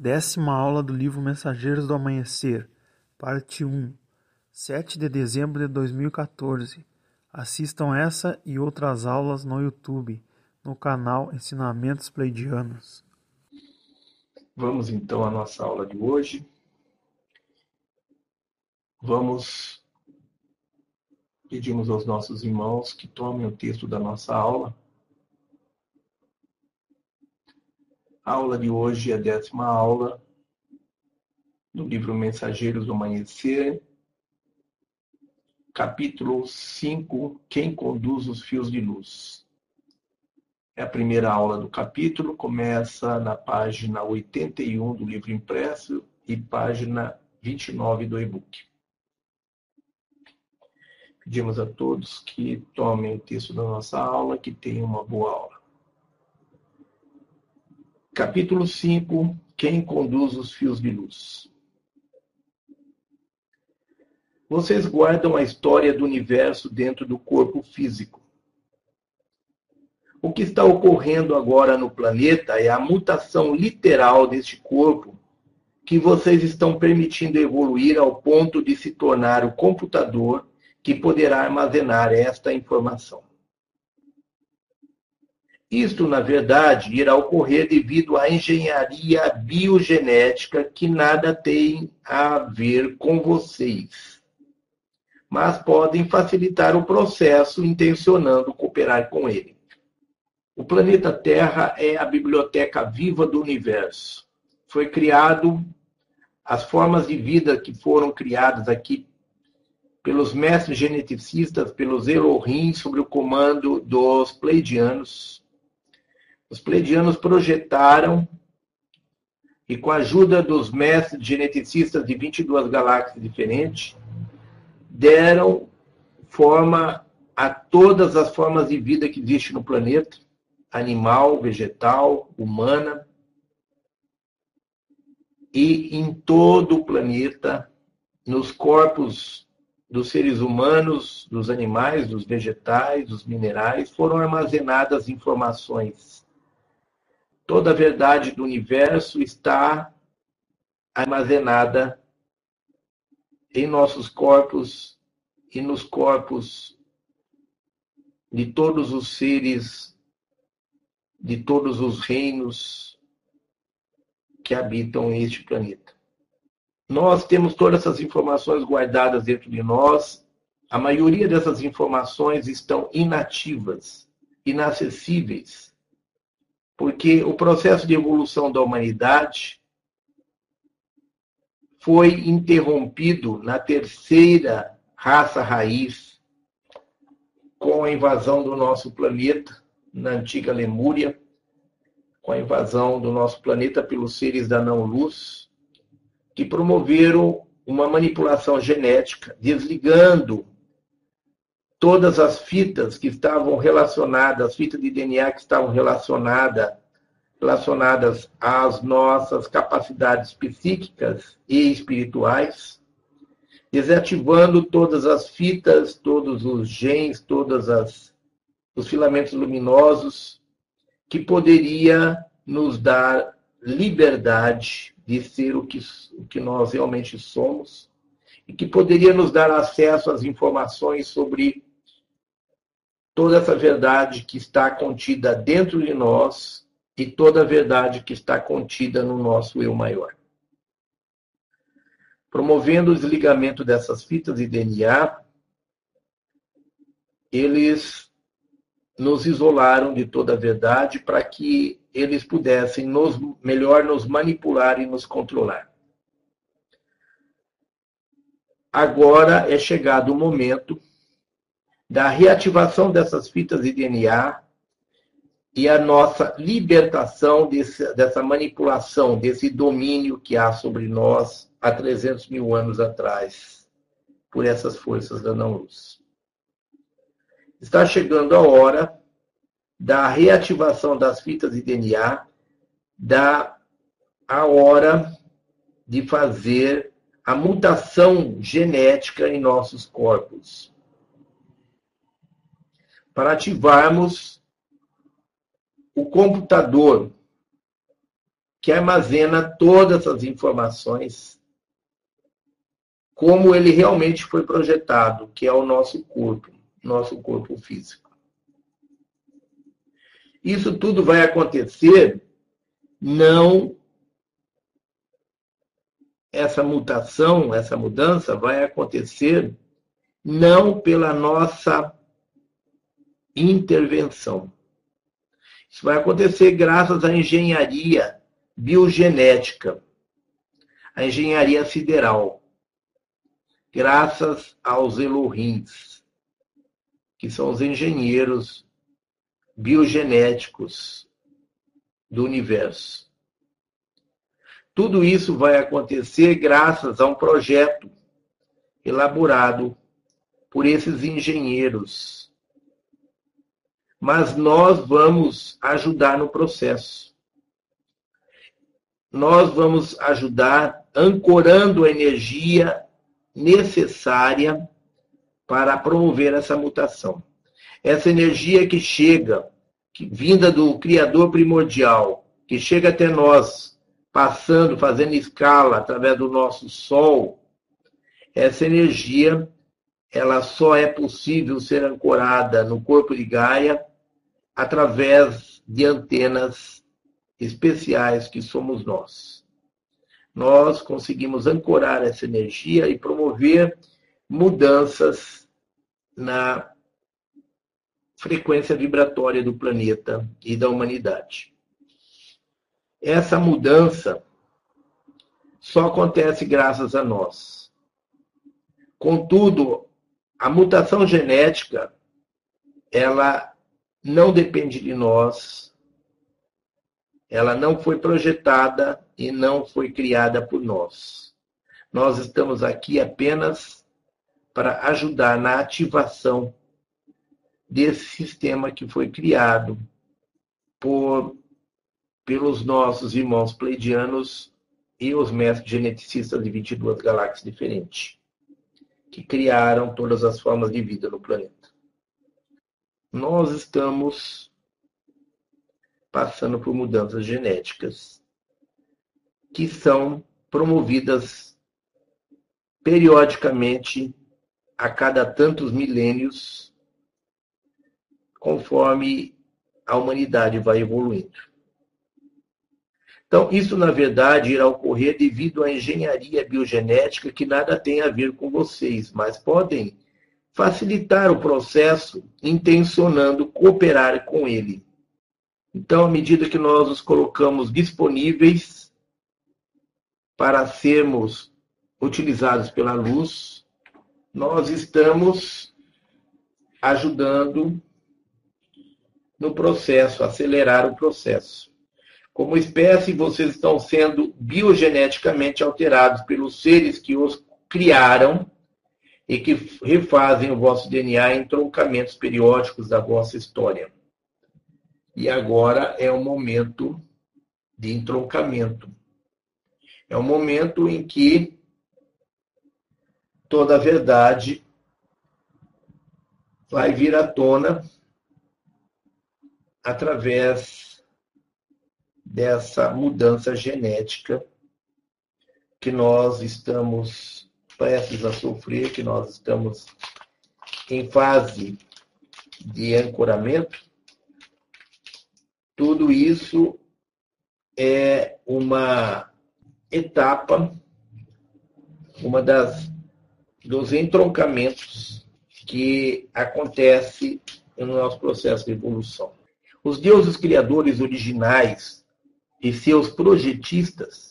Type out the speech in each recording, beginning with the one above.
Décima aula do livro Mensageiros do Amanhecer, parte 1, 7 de dezembro de 2014. Assistam essa e outras aulas no YouTube, no canal Ensinamentos Pleidianos. Vamos então à nossa aula de hoje. Vamos pedimos aos nossos irmãos que tomem o texto da nossa aula Aula de hoje é a décima aula do livro Mensageiros do Amanhecer, capítulo 5, Quem conduz os fios de luz. É a primeira aula do capítulo, começa na página 81 do livro impresso e página 29 do e-book. Pedimos a todos que tomem o texto da nossa aula, que tenham uma boa aula. Capítulo 5 Quem conduz os fios de luz? Vocês guardam a história do universo dentro do corpo físico. O que está ocorrendo agora no planeta é a mutação literal deste corpo que vocês estão permitindo evoluir ao ponto de se tornar o computador que poderá armazenar esta informação. Isto, na verdade, irá ocorrer devido à engenharia biogenética que nada tem a ver com vocês, mas podem facilitar o processo intencionando cooperar com ele. O planeta Terra é a biblioteca viva do universo. Foi criado as formas de vida que foram criadas aqui pelos mestres geneticistas, pelos Elohim, sob o comando dos Pleidianos, os pleidianos projetaram e com a ajuda dos mestres geneticistas de 22 galáxias diferentes, deram forma a todas as formas de vida que existem no planeta, animal, vegetal, humana, e em todo o planeta, nos corpos dos seres humanos, dos animais, dos vegetais, dos minerais, foram armazenadas informações Toda a verdade do universo está armazenada em nossos corpos e nos corpos de todos os seres, de todos os reinos que habitam este planeta. Nós temos todas essas informações guardadas dentro de nós. A maioria dessas informações estão inativas, inacessíveis porque o processo de evolução da humanidade foi interrompido na terceira raça raiz com a invasão do nosso planeta na antiga Lemúria, com a invasão do nosso planeta pelos seres da não-luz, que promoveram uma manipulação genética, desligando todas as fitas que estavam relacionadas, as fitas de DNA que estavam relacionadas relacionadas às nossas capacidades psíquicas e espirituais, desativando todas as fitas, todos os genes, todos as, os filamentos luminosos que poderia nos dar liberdade de ser o que, o que nós realmente somos e que poderia nos dar acesso às informações sobre toda essa verdade que está contida dentro de nós e toda a verdade que está contida no nosso eu maior. Promovendo o desligamento dessas fitas de DNA, eles nos isolaram de toda a verdade para que eles pudessem nos, melhor nos manipular e nos controlar. Agora é chegado o momento da reativação dessas fitas de DNA e a nossa libertação desse, dessa manipulação, desse domínio que há sobre nós há 300 mil anos atrás, por essas forças da não-luz. Está chegando a hora da reativação das fitas de DNA, da a hora de fazer a mutação genética em nossos corpos para ativarmos o computador que armazena todas as informações como ele realmente foi projetado, que é o nosso corpo, nosso corpo físico. Isso tudo vai acontecer não essa mutação, essa mudança vai acontecer não pela nossa intervenção. Isso vai acontecer graças à engenharia biogenética, à engenharia sideral, graças aos Elohims, que são os engenheiros biogenéticos do universo. Tudo isso vai acontecer graças a um projeto elaborado por esses engenheiros. Mas nós vamos ajudar no processo. Nós vamos ajudar ancorando a energia necessária para promover essa mutação. Essa energia que chega, que vinda do Criador primordial, que chega até nós, passando, fazendo escala através do nosso Sol, essa energia ela só é possível ser ancorada no corpo de Gaia através de antenas especiais que somos nós. Nós conseguimos ancorar essa energia e promover mudanças na frequência vibratória do planeta e da humanidade. Essa mudança só acontece graças a nós. Contudo, a mutação genética, ela não depende de nós, ela não foi projetada e não foi criada por nós. Nós estamos aqui apenas para ajudar na ativação desse sistema que foi criado por pelos nossos irmãos pleidianos e os mestres geneticistas de 22 galáxias diferentes que criaram todas as formas de vida no planeta. Nós estamos passando por mudanças genéticas que são promovidas periodicamente a cada tantos milênios, conforme a humanidade vai evoluindo. Então, isso, na verdade, irá ocorrer devido à engenharia biogenética que nada tem a ver com vocês, mas podem facilitar o processo intencionando cooperar com ele. Então, à medida que nós os colocamos disponíveis para sermos utilizados pela luz, nós estamos ajudando no processo, acelerar o processo. Como espécie, vocês estão sendo biogeneticamente alterados pelos seres que os criaram e que refazem o vosso DNA em troncamentos periódicos da vossa história. E agora é o momento de entroncamento. É o momento em que toda a verdade vai vir à tona através dessa mudança genética que nós estamos prestes a sofrer, que nós estamos em fase de ancoramento. Tudo isso é uma etapa, uma das dos entroncamentos que acontece no nosso processo de evolução. Os deuses criadores originais e seus projetistas,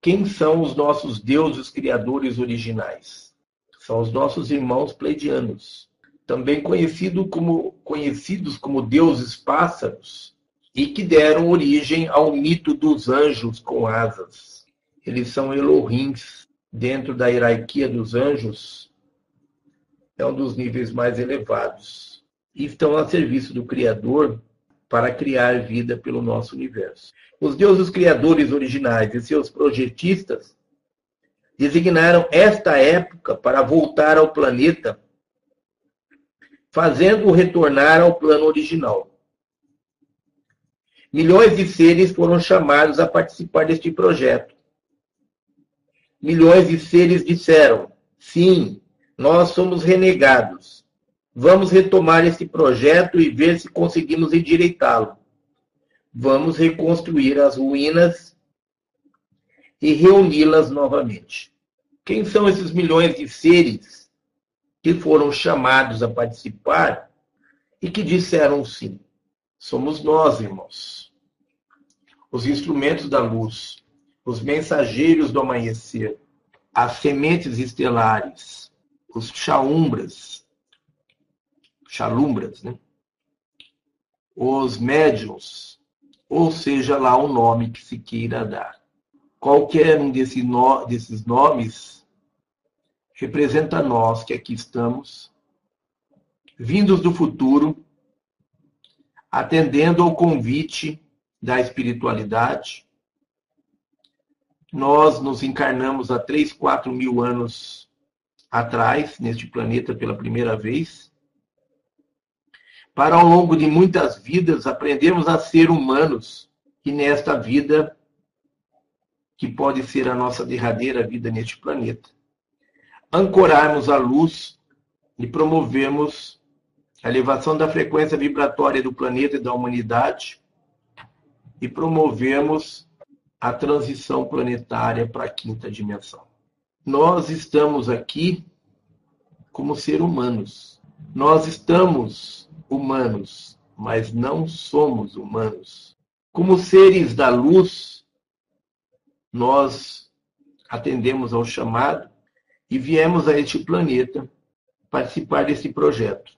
quem são os nossos deuses criadores originais? São os nossos irmãos pleidianos, também conhecido como, conhecidos como deuses pássaros, e que deram origem ao mito dos anjos com asas. Eles são Elohims, dentro da hierarquia dos anjos, é um dos níveis mais elevados. E estão a serviço do Criador para criar vida pelo nosso universo. Os deuses criadores originais e seus projetistas designaram esta época para voltar ao planeta, fazendo-o retornar ao plano original. Milhões de seres foram chamados a participar deste projeto. Milhões de seres disseram: sim, nós somos renegados. Vamos retomar esse projeto e ver se conseguimos endireitá-lo. Vamos reconstruir as ruínas e reuni-las novamente. Quem são esses milhões de seres que foram chamados a participar e que disseram sim? Somos nós, irmãos. Os instrumentos da luz, os mensageiros do amanhecer, as sementes estelares, os chaumbras, chalumbras, né? os médiums, ou seja lá o nome que se queira dar. Qualquer um desse no, desses nomes representa nós que aqui estamos, vindos do futuro, atendendo ao convite da espiritualidade. Nós nos encarnamos há 3, 4 mil anos atrás, neste planeta pela primeira vez, para ao longo de muitas vidas aprendermos a ser humanos e nesta vida, que pode ser a nossa derradeira vida neste planeta, ancorarmos a luz e promovermos a elevação da frequência vibratória do planeta e da humanidade e promovemos a transição planetária para a quinta dimensão. Nós estamos aqui como ser humanos. Nós estamos humanos, mas não somos humanos. Como seres da luz, nós atendemos ao chamado e viemos a este planeta participar desse projeto.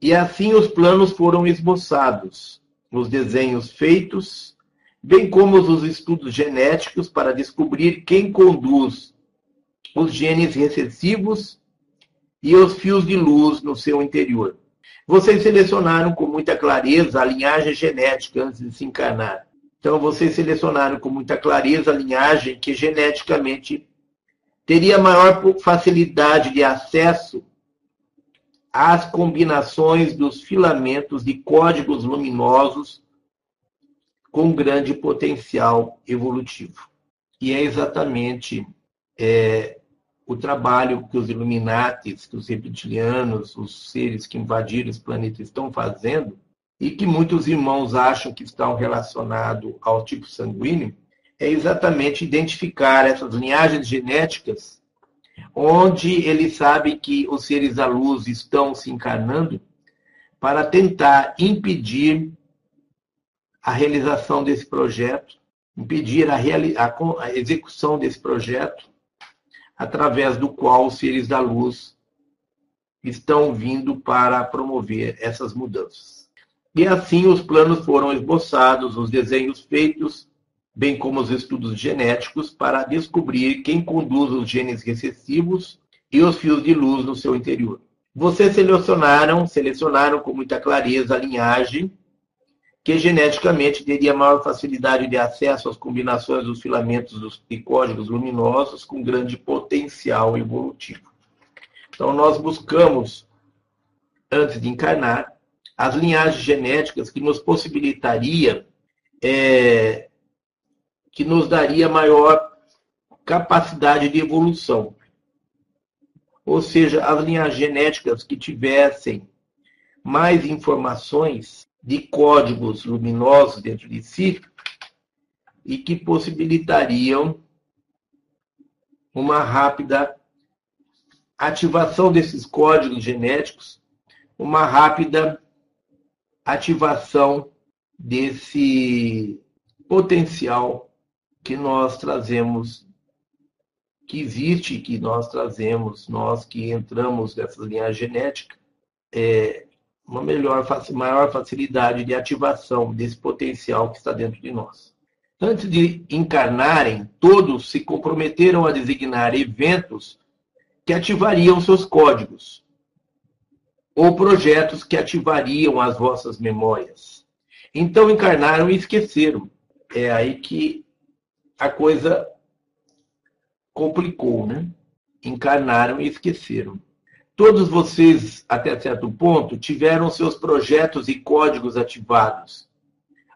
E assim os planos foram esboçados, os desenhos feitos, bem como os estudos genéticos para descobrir quem conduz os genes recessivos e os fios de luz no seu interior. Vocês selecionaram com muita clareza a linhagem genética antes de se encarnar. Então, vocês selecionaram com muita clareza a linhagem que geneticamente teria maior facilidade de acesso às combinações dos filamentos de códigos luminosos com grande potencial evolutivo. E é exatamente é, o trabalho que os Illuminatis, que os reptilianos, os seres que invadiram esse planeta estão fazendo, e que muitos irmãos acham que estão relacionados ao tipo sanguíneo, é exatamente identificar essas linhagens genéticas onde ele sabe que os seres da luz estão se encarnando para tentar impedir a realização desse projeto, impedir a, a execução desse projeto, através do qual os seres da luz estão vindo para promover essas mudanças. E assim os planos foram esboçados, os desenhos feitos, bem como os estudos genéticos, para descobrir quem conduz os genes recessivos e os fios de luz no seu interior. Vocês selecionaram, selecionaram com muita clareza a linhagem que geneticamente teria maior facilidade de acesso às combinações dos filamentos dos, e códigos luminosos com grande potencial evolutivo. Então, nós buscamos, antes de encarnar, as linhagens genéticas que nos possibilitaria, é, que nos daria maior capacidade de evolução. Ou seja, as linhas genéticas que tivessem mais informações de códigos luminosos dentro de si e que possibilitariam uma rápida ativação desses códigos genéticos, uma rápida ativação desse potencial que nós trazemos, que existe, que nós trazemos, nós que entramos nessa linha genética, é uma melhor, maior facilidade de ativação desse potencial que está dentro de nós. Antes de encarnarem, todos se comprometeram a designar eventos que ativariam seus códigos, ou projetos que ativariam as vossas memórias. Então encarnaram e esqueceram. É aí que a coisa complicou, né? Encarnaram e esqueceram. Todos vocês, até certo ponto, tiveram seus projetos e códigos ativados.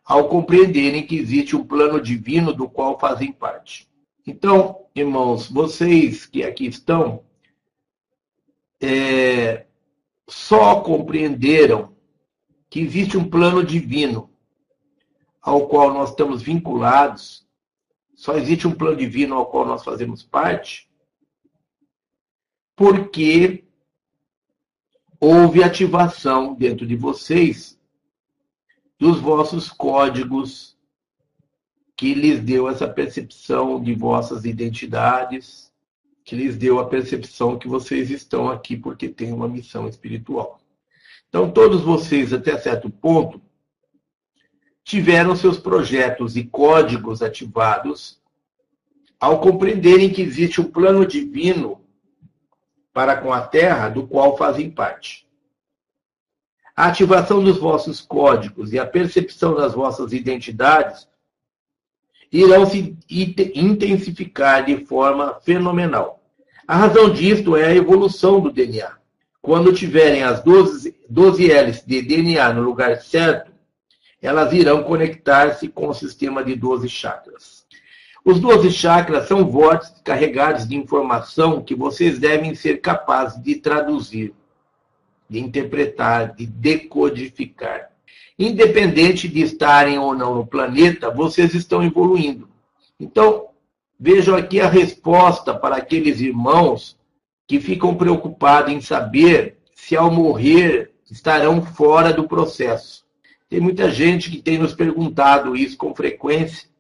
ao compreenderem que existe um plano divino do qual fazem parte. Então, irmãos, vocês que aqui estão, é, só compreenderam que existe um plano divino ao qual nós estamos vinculados, só existe um plano divino ao qual nós fazemos parte, porque houve ativação dentro de vocês dos vossos códigos que lhes deu essa percepção de vossas identidades, que lhes deu a percepção que vocês estão aqui porque têm uma missão espiritual. Então, todos vocês, até certo ponto, tiveram seus projetos e códigos ativados ao compreenderem que existe um plano divino para com a Terra, do qual fazem parte. A ativação dos vossos códigos e a percepção das vossas identidades irão se intensificar de forma fenomenal. A razão disto é a evolução do DNA. Quando tiverem as 12, 12 hélices de DNA no lugar certo, elas irão conectar-se com o sistema de 12 chakras. Os 12 chakras são vórtices carregados de informação que vocês devem ser capazes de traduzir, de interpretar, de decodificar. Independente de estarem ou não no planeta, vocês estão evoluindo. Então, vejam aqui a resposta para aqueles irmãos que ficam preocupados em saber se ao morrer estarão fora do processo. Tem muita gente que tem nos perguntado isso com frequência.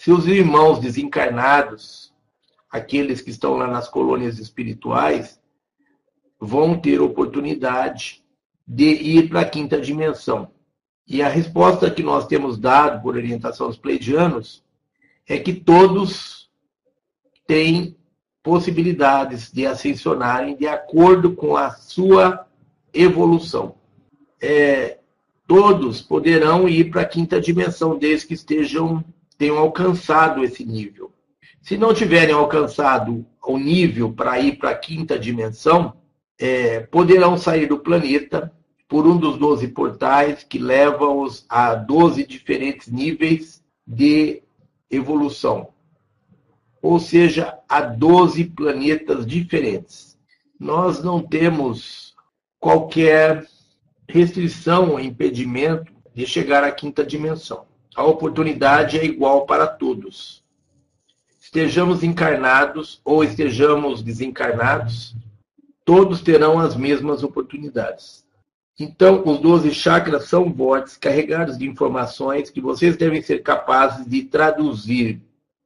Se os irmãos desencarnados, aqueles que estão lá nas colônias espirituais, vão ter oportunidade de ir para a quinta dimensão. E a resposta que nós temos dado por orientação aos pleidianos é que todos têm possibilidades de ascensionarem de acordo com a sua evolução. É, todos poderão ir para a quinta dimensão, desde que estejam tenham alcançado esse nível. Se não tiverem alcançado o nível para ir para a quinta dimensão, é, poderão sair do planeta por um dos 12 portais que levam-os a 12 diferentes níveis de evolução. Ou seja, a 12 planetas diferentes. Nós não temos qualquer restrição ou impedimento de chegar à quinta dimensão. A oportunidade é igual para todos. Estejamos encarnados ou estejamos desencarnados, todos terão as mesmas oportunidades. Então, os 12 chakras são vórtices carregados de informações que vocês devem ser capazes de traduzir,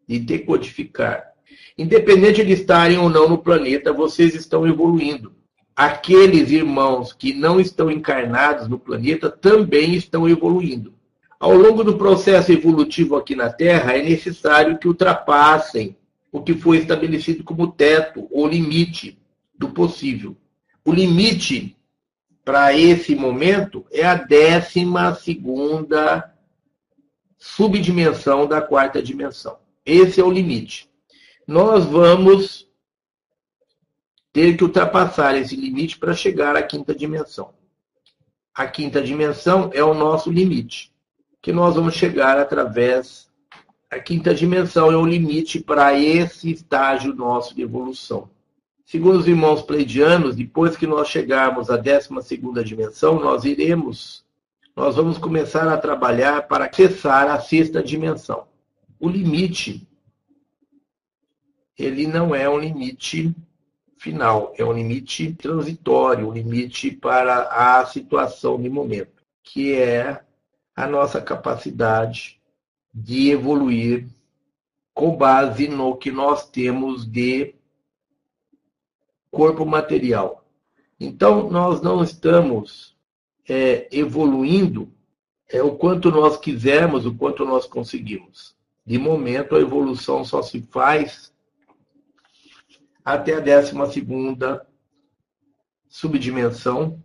de decodificar. Independente de estarem ou não no planeta, vocês estão evoluindo aqueles irmãos que não estão encarnados no planeta também estão evoluindo. Ao longo do processo evolutivo aqui na Terra, é necessário que ultrapassem o que foi estabelecido como teto ou limite do possível. O limite para esse momento é a décima segunda subdimensão da quarta dimensão. Esse é o limite. Nós vamos ter que ultrapassar esse limite para chegar à quinta dimensão. A quinta dimensão é o nosso limite, que nós vamos chegar através. A quinta dimensão é o limite para esse estágio nosso de evolução. Segundo os irmãos pleidianos, depois que nós chegarmos à décima segunda dimensão, nós iremos, nós vamos começar a trabalhar para acessar a sexta dimensão. O limite, ele não é um limite final, é um limite transitório, um limite para a situação de momento, que é a nossa capacidade de evoluir com base no que nós temos de corpo material. Então, nós não estamos é, evoluindo é, o quanto nós quisermos, o quanto nós conseguimos. De momento, a evolução só se faz até a décima segunda subdimensão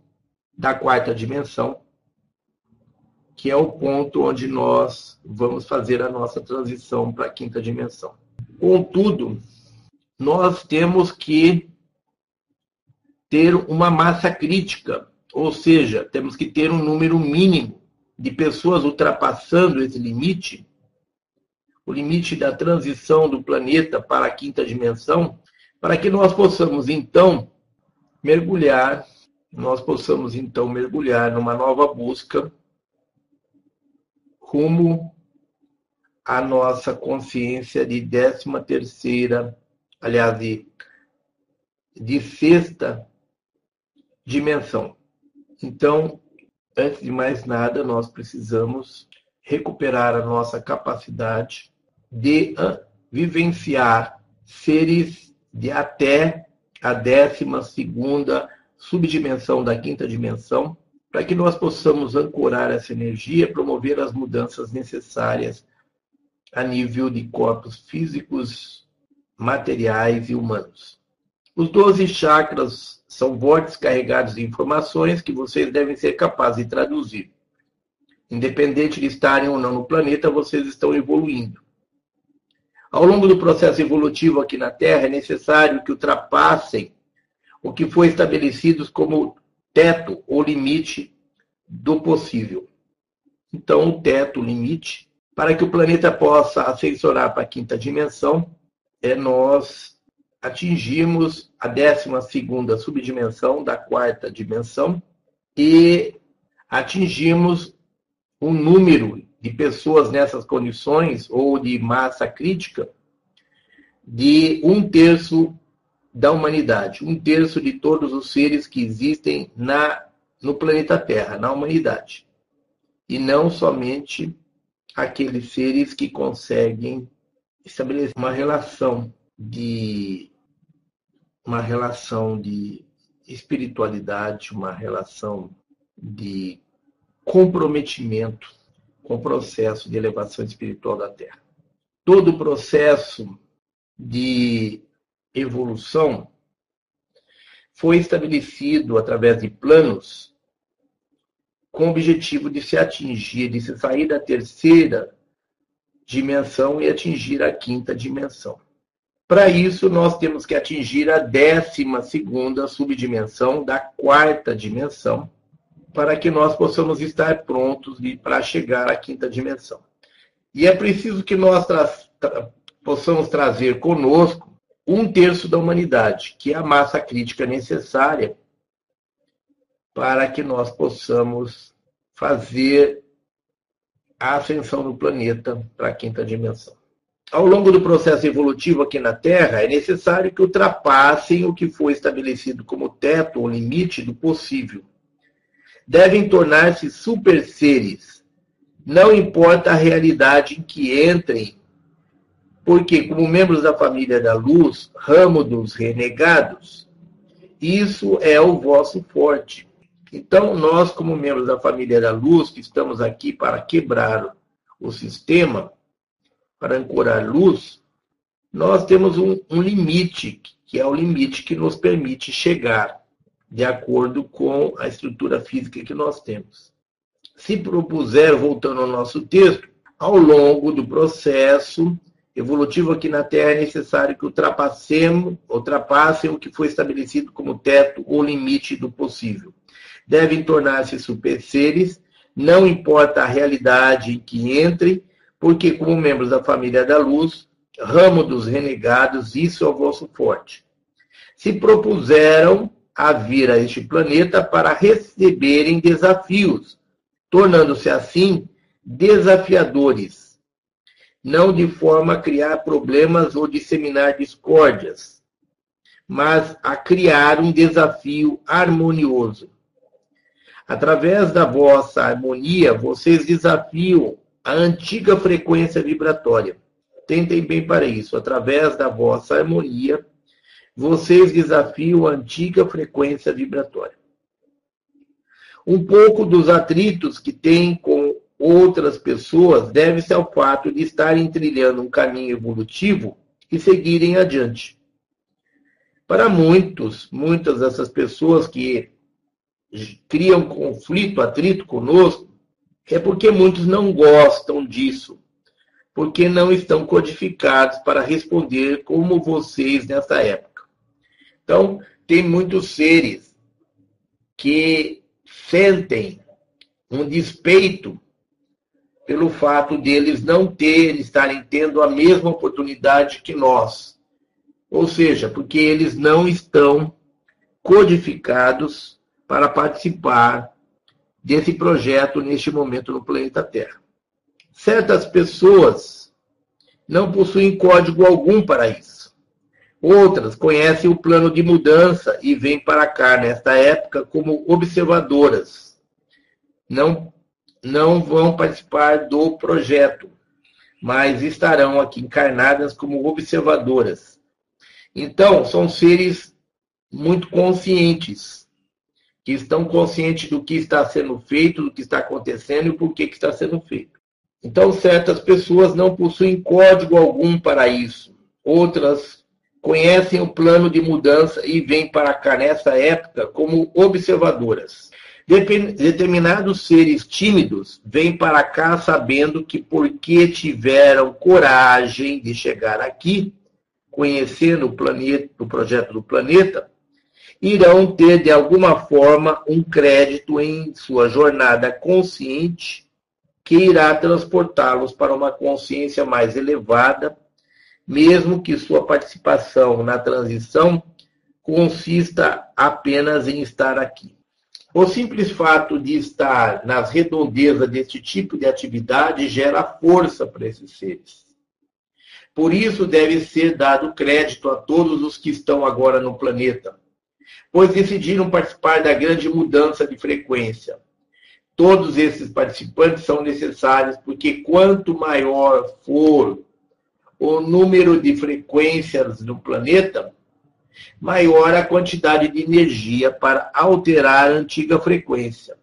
da quarta dimensão, que é o ponto onde nós vamos fazer a nossa transição para a quinta dimensão. Contudo, nós temos que ter uma massa crítica, ou seja, temos que ter um número mínimo de pessoas ultrapassando esse limite, o limite da transição do planeta para a quinta dimensão, para que nós possamos então mergulhar, nós possamos então mergulhar numa nova busca rumo à nossa consciência de décima terceira, aliás, de, de sexta dimensão. Então, antes de mais nada, nós precisamos recuperar a nossa capacidade de vivenciar seres de até a décima segunda subdimensão da quinta dimensão, para que nós possamos ancorar essa energia, promover as mudanças necessárias a nível de corpos físicos, materiais e humanos. Os 12 chakras são vórtices carregados de informações que vocês devem ser capazes de traduzir. Independente de estarem ou não no planeta, vocês estão evoluindo. Ao longo do processo evolutivo aqui na Terra, é necessário que ultrapassem o que foi estabelecido como teto ou limite do possível. Então, o teto, o limite, para que o planeta possa ascensorar para a quinta dimensão, é nós atingirmos a décima segunda subdimensão da quarta dimensão e atingimos um número de pessoas nessas condições ou de massa crítica de um terço da humanidade, um terço de todos os seres que existem na, no planeta Terra, na humanidade. E não somente aqueles seres que conseguem estabelecer uma relação de uma relação de espiritualidade, uma relação de comprometimento com o processo de elevação espiritual da Terra. Todo o processo de evolução foi estabelecido através de planos com o objetivo de se atingir, de se sair da terceira dimensão e atingir a quinta dimensão. Para isso, nós temos que atingir a décima segunda subdimensão da quarta dimensão, para que nós possamos estar prontos para chegar à quinta dimensão. E é preciso que nós tra possamos trazer conosco um terço da humanidade, que é a massa crítica necessária para que nós possamos fazer a ascensão do planeta para a quinta dimensão. Ao longo do processo evolutivo aqui na Terra, é necessário que ultrapassem o que foi estabelecido como teto ou limite do possível. Devem tornar-se super seres. Não importa a realidade em que entrem porque, como membros da família da luz, ramo dos renegados, isso é o vosso forte. Então, nós, como membros da família da luz, que estamos aqui para quebrar o sistema, para ancorar luz, nós temos um, um limite, que é o limite que nos permite chegar de acordo com a estrutura física que nós temos. Se propuser, voltando ao nosso texto, ao longo do processo, evolutivo aqui na Terra é necessário que ultrapassemos, ultrapassem o que foi estabelecido como teto ou limite do possível. Devem tornar-se super seres, não importa a realidade em que entrem, porque, como membros da família da luz, ramo dos renegados, isso é o vosso forte. Se propuseram a vir a este planeta para receberem desafios, tornando-se assim desafiadores não de forma a criar problemas ou disseminar discórdias, mas a criar um desafio harmonioso. Através da vossa harmonia, vocês desafiam a antiga frequência vibratória. Tentem bem para isso. Através da vossa harmonia, vocês desafiam a antiga frequência vibratória. Um pouco dos atritos que tem com outras pessoas deve-se ao fato de estarem trilhando um caminho evolutivo e seguirem adiante. Para muitos, muitas dessas pessoas que criam conflito, atrito conosco, é porque muitos não gostam disso, porque não estão codificados para responder como vocês nessa época. Então, tem muitos seres que sentem um despeito pelo fato deles não terem, estarem tendo a mesma oportunidade que nós. Ou seja, porque eles não estão codificados para participar desse projeto neste momento no planeta Terra. Certas pessoas não possuem código algum para isso. Outras conhecem o plano de mudança e vêm para cá nesta época como observadoras. Não não vão participar do projeto, mas estarão aqui encarnadas como observadoras. Então, são seres muito conscientes, que estão conscientes do que está sendo feito, do que está acontecendo e por que, está sendo feito. Então, certas pessoas não possuem código algum para isso. Outras conhecem o plano de mudança e vêm para cá nessa época como observadoras. Determinados seres tímidos vêm para cá sabendo que porque tiveram coragem de chegar aqui, conhecendo o planeta, o projeto do planeta, irão ter de alguma forma um crédito em sua jornada consciente que irá transportá-los para uma consciência mais elevada, mesmo que sua participação na transição consista apenas em estar aqui. O simples fato de estar nas redondezas desse tipo de atividade gera força para esses seres. Por isso deve ser dado crédito a todos os que estão agora no planeta, pois decidiram participar da grande mudança de frequência. Todos esses participantes são necessários porque quanto maior for o número de frequências no planeta, maior a quantidade de energia para alterar a antiga frequência.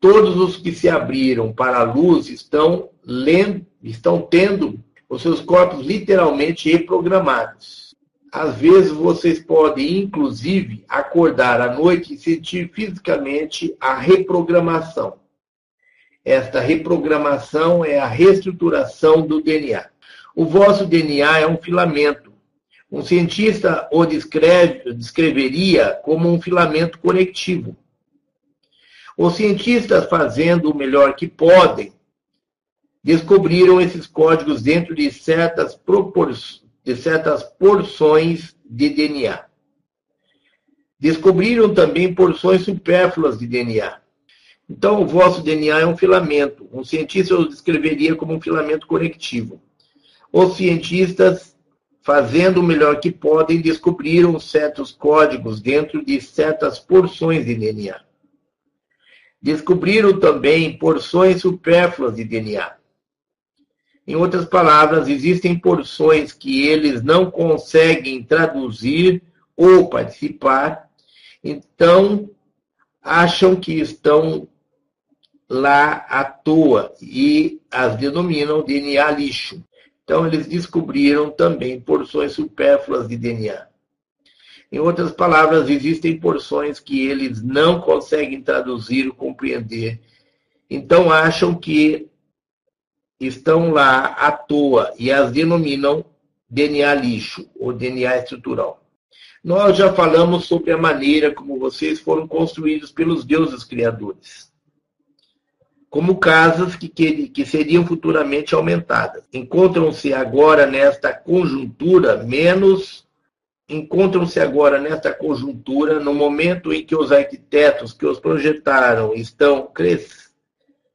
Todos os que se abriram para a luz estão, lendo, estão tendo os seus corpos literalmente reprogramados. Às vezes vocês podem, inclusive, acordar à noite e sentir fisicamente a reprogramação. Esta reprogramação é a reestruturação do DNA. O vosso DNA é um filamento um cientista o descreve, descreveria como um filamento conectivo. Os cientistas, fazendo o melhor que podem, descobriram esses códigos dentro de certas, de certas porções de DNA. Descobriram também porções supérfluas de DNA. Então, o vosso DNA é um filamento. Um cientista o descreveria como um filamento conectivo. Os cientistas fazendo o melhor que podem, descobriram certos códigos dentro de certas porções de DNA. Descobriram também porções supérfluas de DNA. Em outras palavras, existem porções que eles não conseguem traduzir ou participar, então acham que estão lá à toa e as denominam DNA lixo. Então, eles descobriram também porções supérfluas de DNA. Em outras palavras, existem porções que eles não conseguem traduzir ou compreender. Então, acham que estão lá à toa e as denominam DNA lixo ou DNA estrutural. Nós já falamos sobre a maneira como vocês foram construídos pelos deuses criadores como casas que, que, que seriam futuramente aumentadas. Encontram-se agora nesta conjuntura menos encontram-se agora nesta conjuntura no momento em que os arquitetos que os projetaram estão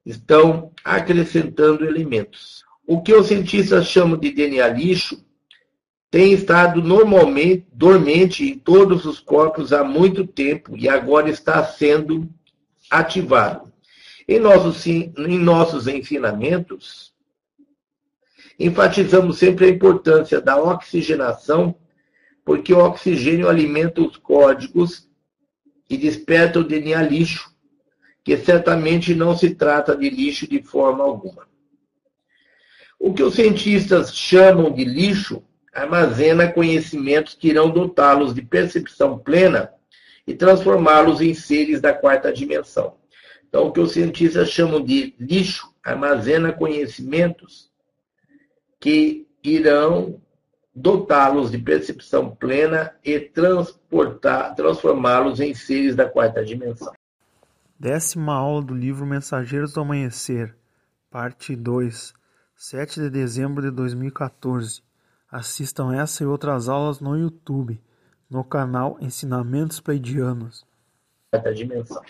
estão acrescentando elementos. O que os cientistas chamam de DNA lixo tem estado normalmente dormente em todos os corpos há muito tempo e agora está sendo ativado. Em nossos, em nossos ensinamentos, enfatizamos sempre a importância da oxigenação, porque o oxigênio alimenta os códigos e desperta o DNA lixo, que certamente não se trata de lixo de forma alguma. O que os cientistas chamam de lixo armazena conhecimentos que irão dotá-los de percepção plena e transformá-los em seres da quarta dimensão. Então, o que os cientistas chamam de lixo armazena conhecimentos que irão dotá-los de percepção plena e transportar, transformá-los em seres da quarta dimensão. Décima aula do livro Mensageiros do Amanhecer, parte 2, 7 de dezembro de 2014. Assistam essa e outras aulas no YouTube, no canal Ensinamentos Pleidianos. dimensão.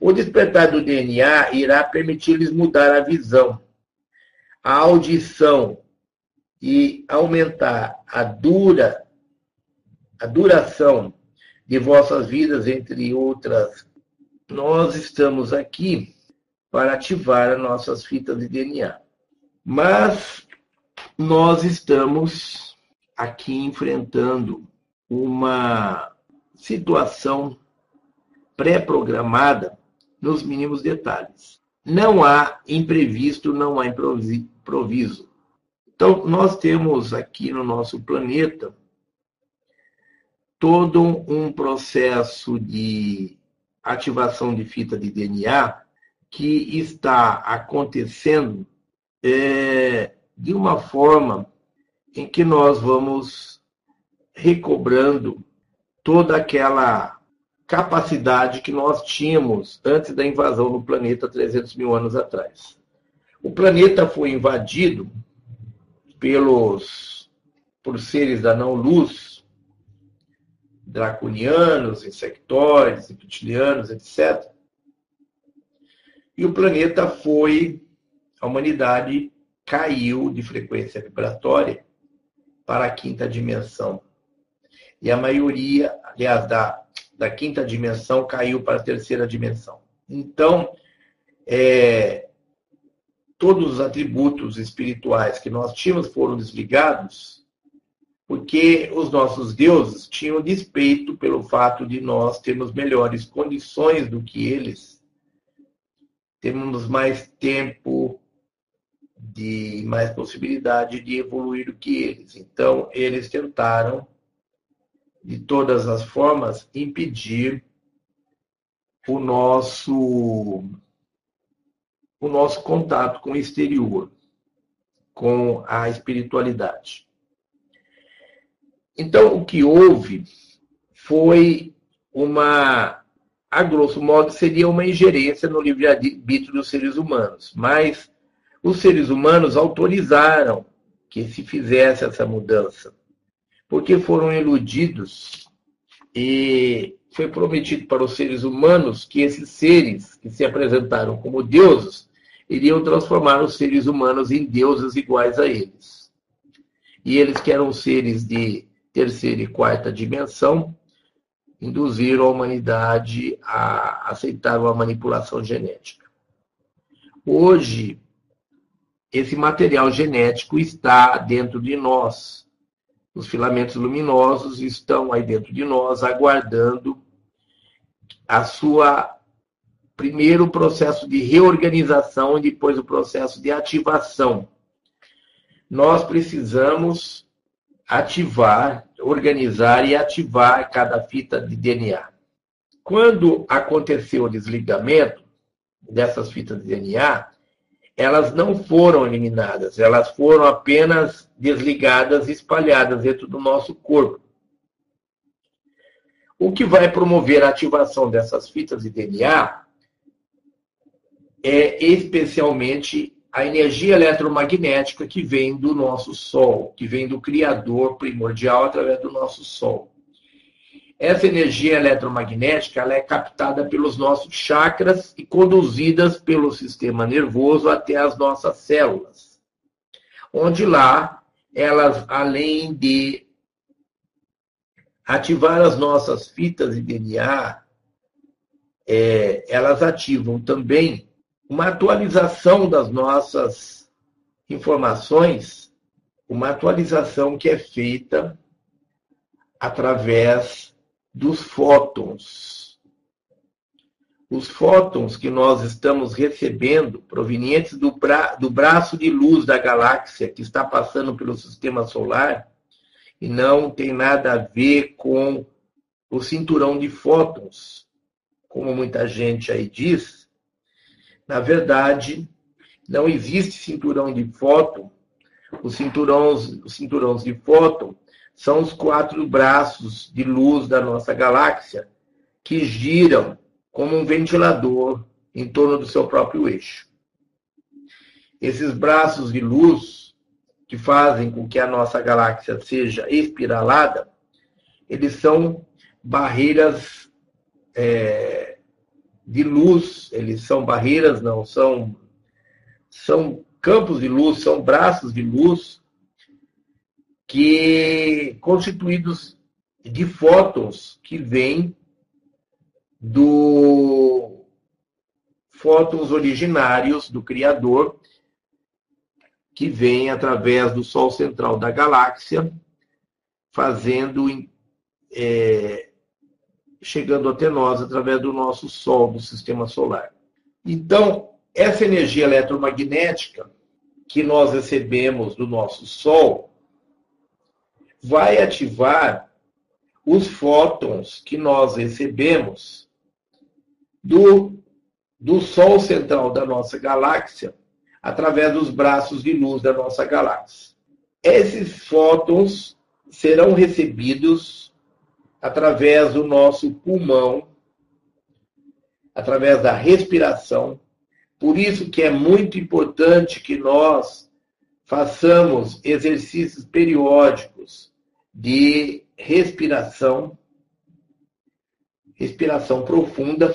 O despertar do DNA irá permitir-lhes mudar a visão, a audição e aumentar a dura a duração de vossas vidas, entre outras. Nós estamos aqui para ativar as nossas fitas de DNA. Mas nós estamos aqui enfrentando uma situação pré-programada nos mínimos detalhes. Não há imprevisto, não há improviso. Então, nós temos aqui no nosso planeta todo um processo de ativação de fita de DNA que está acontecendo é, de uma forma em que nós vamos recobrando toda aquela capacidade que nós tínhamos antes da invasão do planeta 300 mil anos atrás. O planeta foi invadido pelos por seres da não-luz, draconianos, insectóides, reptilianos, etc. E o planeta foi, a humanidade caiu de frequência vibratória para a quinta dimensão. E a maioria, aliás, da, da quinta dimensão caiu para a terceira dimensão. Então, é, todos os atributos espirituais que nós tínhamos foram desligados, porque os nossos deuses tinham despeito pelo fato de nós termos melhores condições do que eles, temos mais tempo de mais possibilidade de evoluir do que eles. Então, eles tentaram, de todas as formas, impedir o nosso o nosso contato com o exterior, com a espiritualidade. Então, o que houve foi uma, a grosso modo, seria uma ingerência no livre-arbítrio dos seres humanos, mas os seres humanos autorizaram que se fizesse essa mudança, porque foram iludidos e foi prometido para os seres humanos que esses seres que se apresentaram como deuses iriam transformar os seres humanos em deuses iguais a eles. E eles, que eram seres de terceira e quarta dimensão, induziram a humanidade a aceitar uma manipulação genética. Hoje, esse material genético está dentro de nós. Os filamentos luminosos estão aí dentro de nós, aguardando a sua primeiro processo de reorganização e depois o processo de ativação. Nós precisamos ativar, organizar e ativar cada fita de DNA. Quando aconteceu o desligamento dessas fitas de DNA, elas não foram eliminadas, elas foram apenas desligadas e espalhadas dentro do nosso corpo. O que vai promover a ativação dessas fitas de DNA é especialmente a energia eletromagnética que vem do nosso Sol, que vem do Criador primordial através do nosso Sol. Essa energia eletromagnética ela é captada pelos nossos chakras e conduzidas pelo sistema nervoso até as nossas células, onde lá elas, além de ativar as nossas fitas de DNA, é, elas ativam também uma atualização das nossas informações, uma atualização que é feita através dos fótons. Os fótons que nós estamos recebendo, provenientes do, bra do braço de luz da galáxia que está passando pelo sistema solar, e não tem nada a ver com o cinturão de fótons, como muita gente aí diz. Na verdade, não existe cinturão de fóton. Os cinturões, os cinturões de fóton são os quatro braços de luz da nossa galáxia que giram como um ventilador em torno do seu próprio eixo. Esses braços de luz que fazem com que a nossa galáxia seja espiralada, eles são barreiras é, de luz, eles são barreiras, não, são, são campos de luz, são braços de luz que constituídos de fótons que vêm do fótons originários do Criador, que vêm através do Sol central da galáxia, fazendo é, chegando até nós através do nosso Sol, do sistema solar. Então, essa energia eletromagnética que nós recebemos do nosso Sol vai ativar os fótons que nós recebemos do, do Sol central da nossa galáxia através dos braços de luz da nossa galáxia. Esses fótons serão recebidos através do nosso pulmão, através da respiração. Por isso que é muito importante que nós façamos exercícios periódicos de respiração, respiração profunda,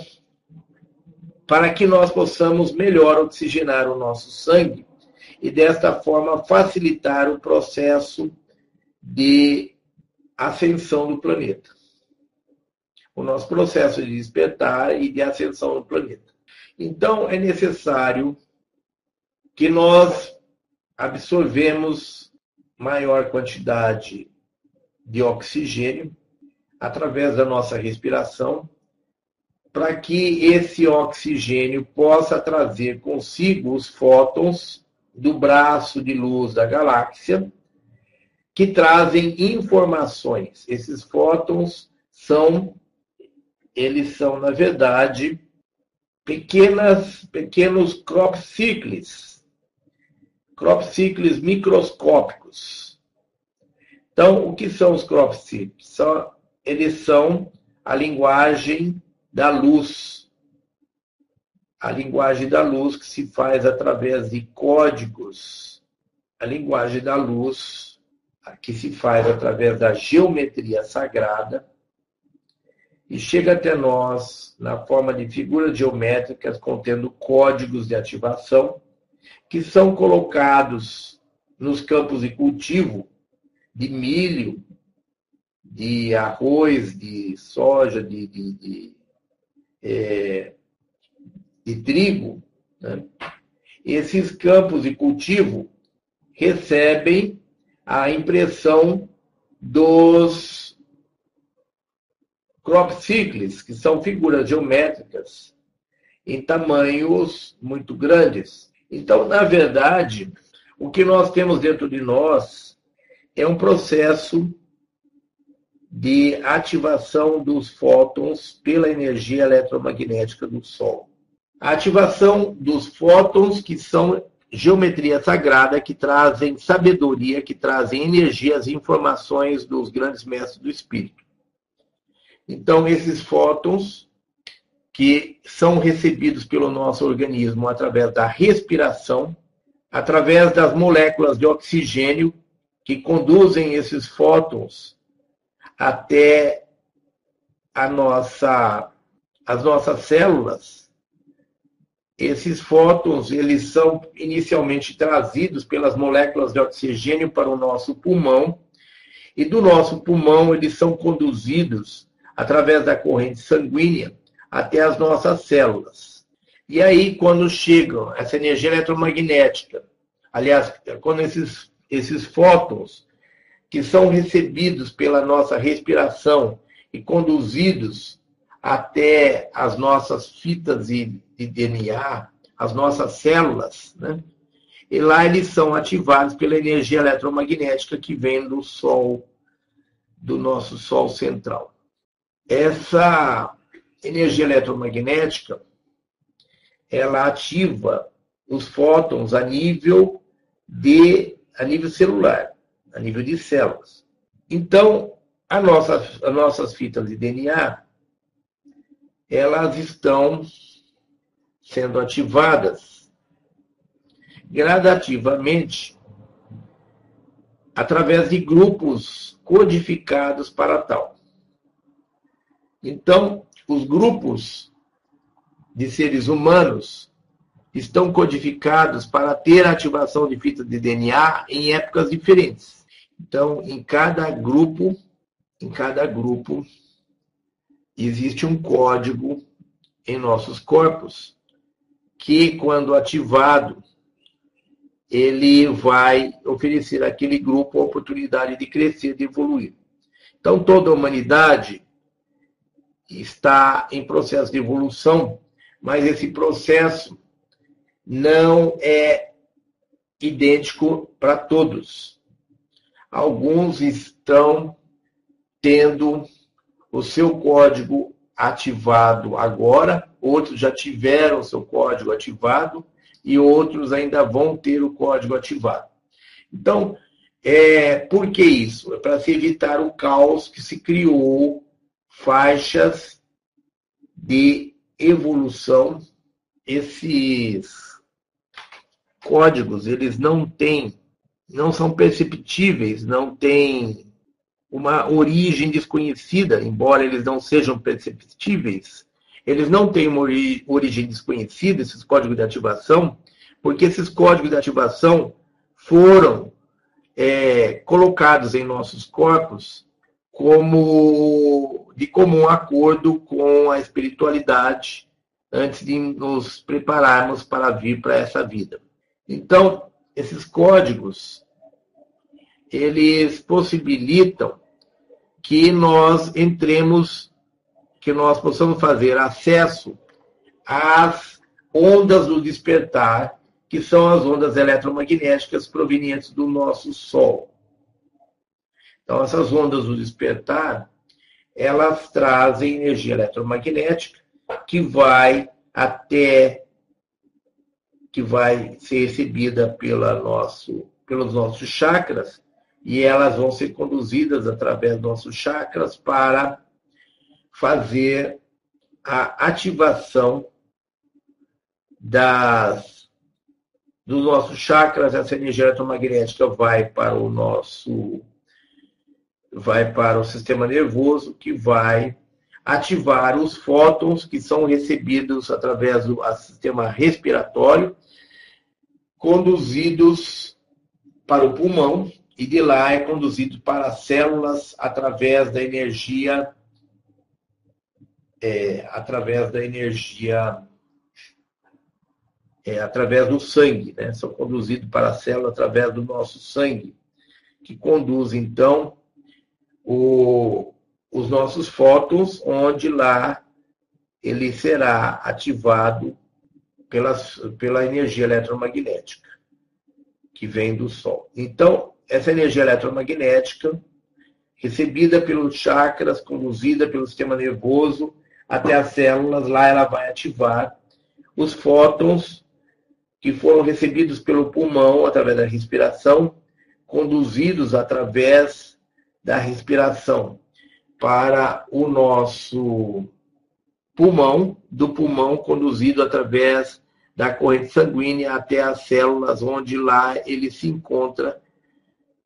para que nós possamos melhor oxigenar o nosso sangue e desta forma facilitar o processo de ascensão do planeta. O nosso processo de despertar e de ascensão do planeta. Então, é necessário que nós absorvemos maior quantidade de oxigênio através da nossa respiração, para que esse oxigênio possa trazer consigo os fótons do braço de luz da galáxia que trazem informações. Esses fótons são, eles são, na verdade, pequenas, pequenos crop cycles, crop cycles microscópicos. Então, o que são os crop cycles? São, eles são a linguagem da luz. A linguagem da luz que se faz através de códigos. A linguagem da luz que se faz através da geometria sagrada e chega até nós na forma de figuras geométricas contendo códigos de ativação que são colocados nos campos de cultivo de milho, de arroz, de soja, de, de, de, é, de trigo. Né? Esses campos de cultivo recebem a impressão dos crop cycles, que são figuras geométricas em tamanhos muito grandes. Então, na verdade, o que nós temos dentro de nós é um processo de ativação dos fótons pela energia eletromagnética do Sol. A ativação dos fótons que são geometria sagrada que trazem sabedoria, que trazem energias e informações dos grandes mestres do espírito. Então, esses fótons que são recebidos pelo nosso organismo através da respiração, através das moléculas de oxigênio que conduzem esses fótons até a nossa, as nossas células, esses fótons, eles são inicialmente trazidos pelas moléculas de oxigênio para o nosso pulmão, e do nosso pulmão eles são conduzidos através da corrente sanguínea até as nossas células. E aí, quando chegam essa energia eletromagnética, aliás, quando esses, esses fótons que são recebidos pela nossa respiração e conduzidos até as nossas fitas de, DNA, as nossas células, né? E lá eles são ativados pela energia eletromagnética que vem do Sol, do nosso Sol central. Essa energia eletromagnética, ela ativa os fótons a nível de a nível celular, a nível de células. Então, a nossa, as nossas fitas de DNA elas estão sendo ativadas gradativamente através de grupos codificados para tal. Então, os grupos de seres humanos estão codificados para ter ativação de fitas de DNA em épocas diferentes. Então, em cada grupo, em cada grupo existe um código em nossos corpos que, quando ativado, ele vai oferecer àquele grupo a oportunidade de crescer, de evoluir. Então, toda a humanidade está em processo de evolução, mas esse processo não é idêntico para todos. Alguns estão tendo o seu código ativado agora, outros já tiveram o seu código ativado e outros ainda vão ter o código ativado. Então, é, por que isso? É para se evitar o caos que se criou faixas de evolução. Esses códigos, eles não têm, não são perceptíveis, não têm uma origem desconhecida, embora eles não sejam perceptíveis, eles não têm uma origem desconhecida, esses códigos de ativação, porque esses códigos de ativação foram é, colocados em nossos corpos como de comum acordo com a espiritualidade antes de nos prepararmos para vir para essa vida. Então, esses códigos, eles possibilitam que nós entremos, que nós possamos fazer acesso às ondas do despertar, que são as ondas eletromagnéticas provenientes do nosso Sol. Então, essas ondas do despertar, elas trazem energia eletromagnética que vai até que vai ser recebida pela nosso, pelos nossos chakras e elas vão ser conduzidas através dos nossos chakras para fazer a ativação das dos nossos chakras, essa energia eletromagnética vai para o nosso vai para o sistema nervoso que vai ativar os fótons que são recebidos através do sistema respiratório conduzidos para o pulmão e de lá é conduzido para as células através da energia é, através da energia é, através do sangue, né? São conduzidos para a célula através do nosso sangue, que conduz então o, os nossos fótons, onde lá ele será ativado pelas, pela energia eletromagnética que vem do Sol. Então, essa energia eletromagnética, recebida pelos chakras, conduzida pelo sistema nervoso até as células, lá ela vai ativar os fótons que foram recebidos pelo pulmão através da respiração, conduzidos através da respiração para o nosso pulmão, do pulmão conduzido através da corrente sanguínea até as células, onde lá ele se encontra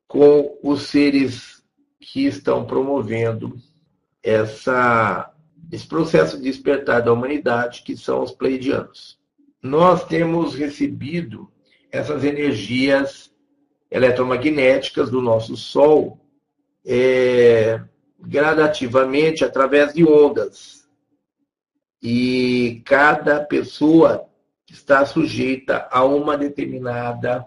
com os seres que estão promovendo essa, esse processo de despertar da humanidade, que são os pleidianos. Nós temos recebido essas energias eletromagnéticas do nosso Sol é, gradativamente através de ondas. E cada pessoa está sujeita a uma determinada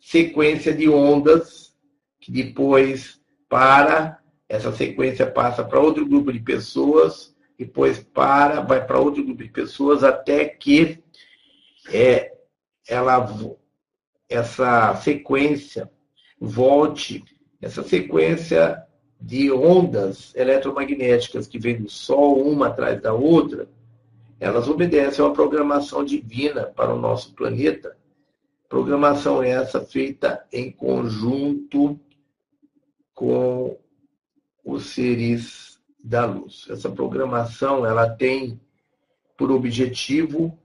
sequência de ondas que depois para essa sequência passa para outro grupo de pessoas, depois para, vai para outro grupo de pessoas até que é, ela essa sequência volte, essa sequência de ondas eletromagnéticas que vem do Sol uma atrás da outra, elas obedecem a uma programação divina para o nosso planeta. Programação essa feita em conjunto com os seres da luz. Essa programação ela tem por objetivo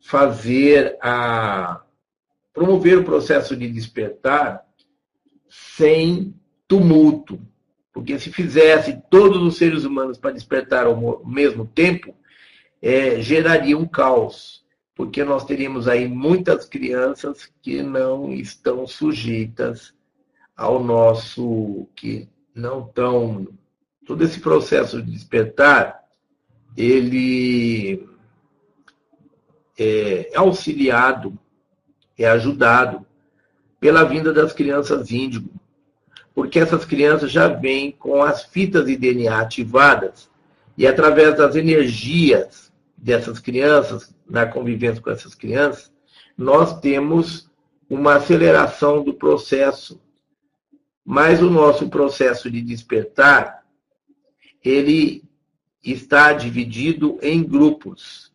fazer a promover o processo de despertar sem tumulto. Porque se fizesse todos os seres humanos para despertar ao mesmo tempo, é, geraria um caos. Porque nós teríamos aí muitas crianças que não estão sujeitas ao nosso. que não estão. Todo esse processo de despertar, ele é auxiliado, é ajudado pela vinda das crianças índigo, porque essas crianças já vêm com as fitas de DNA ativadas e através das energias dessas crianças, na convivência com essas crianças, nós temos uma aceleração do processo. Mas o nosso processo de despertar, ele está dividido em grupos.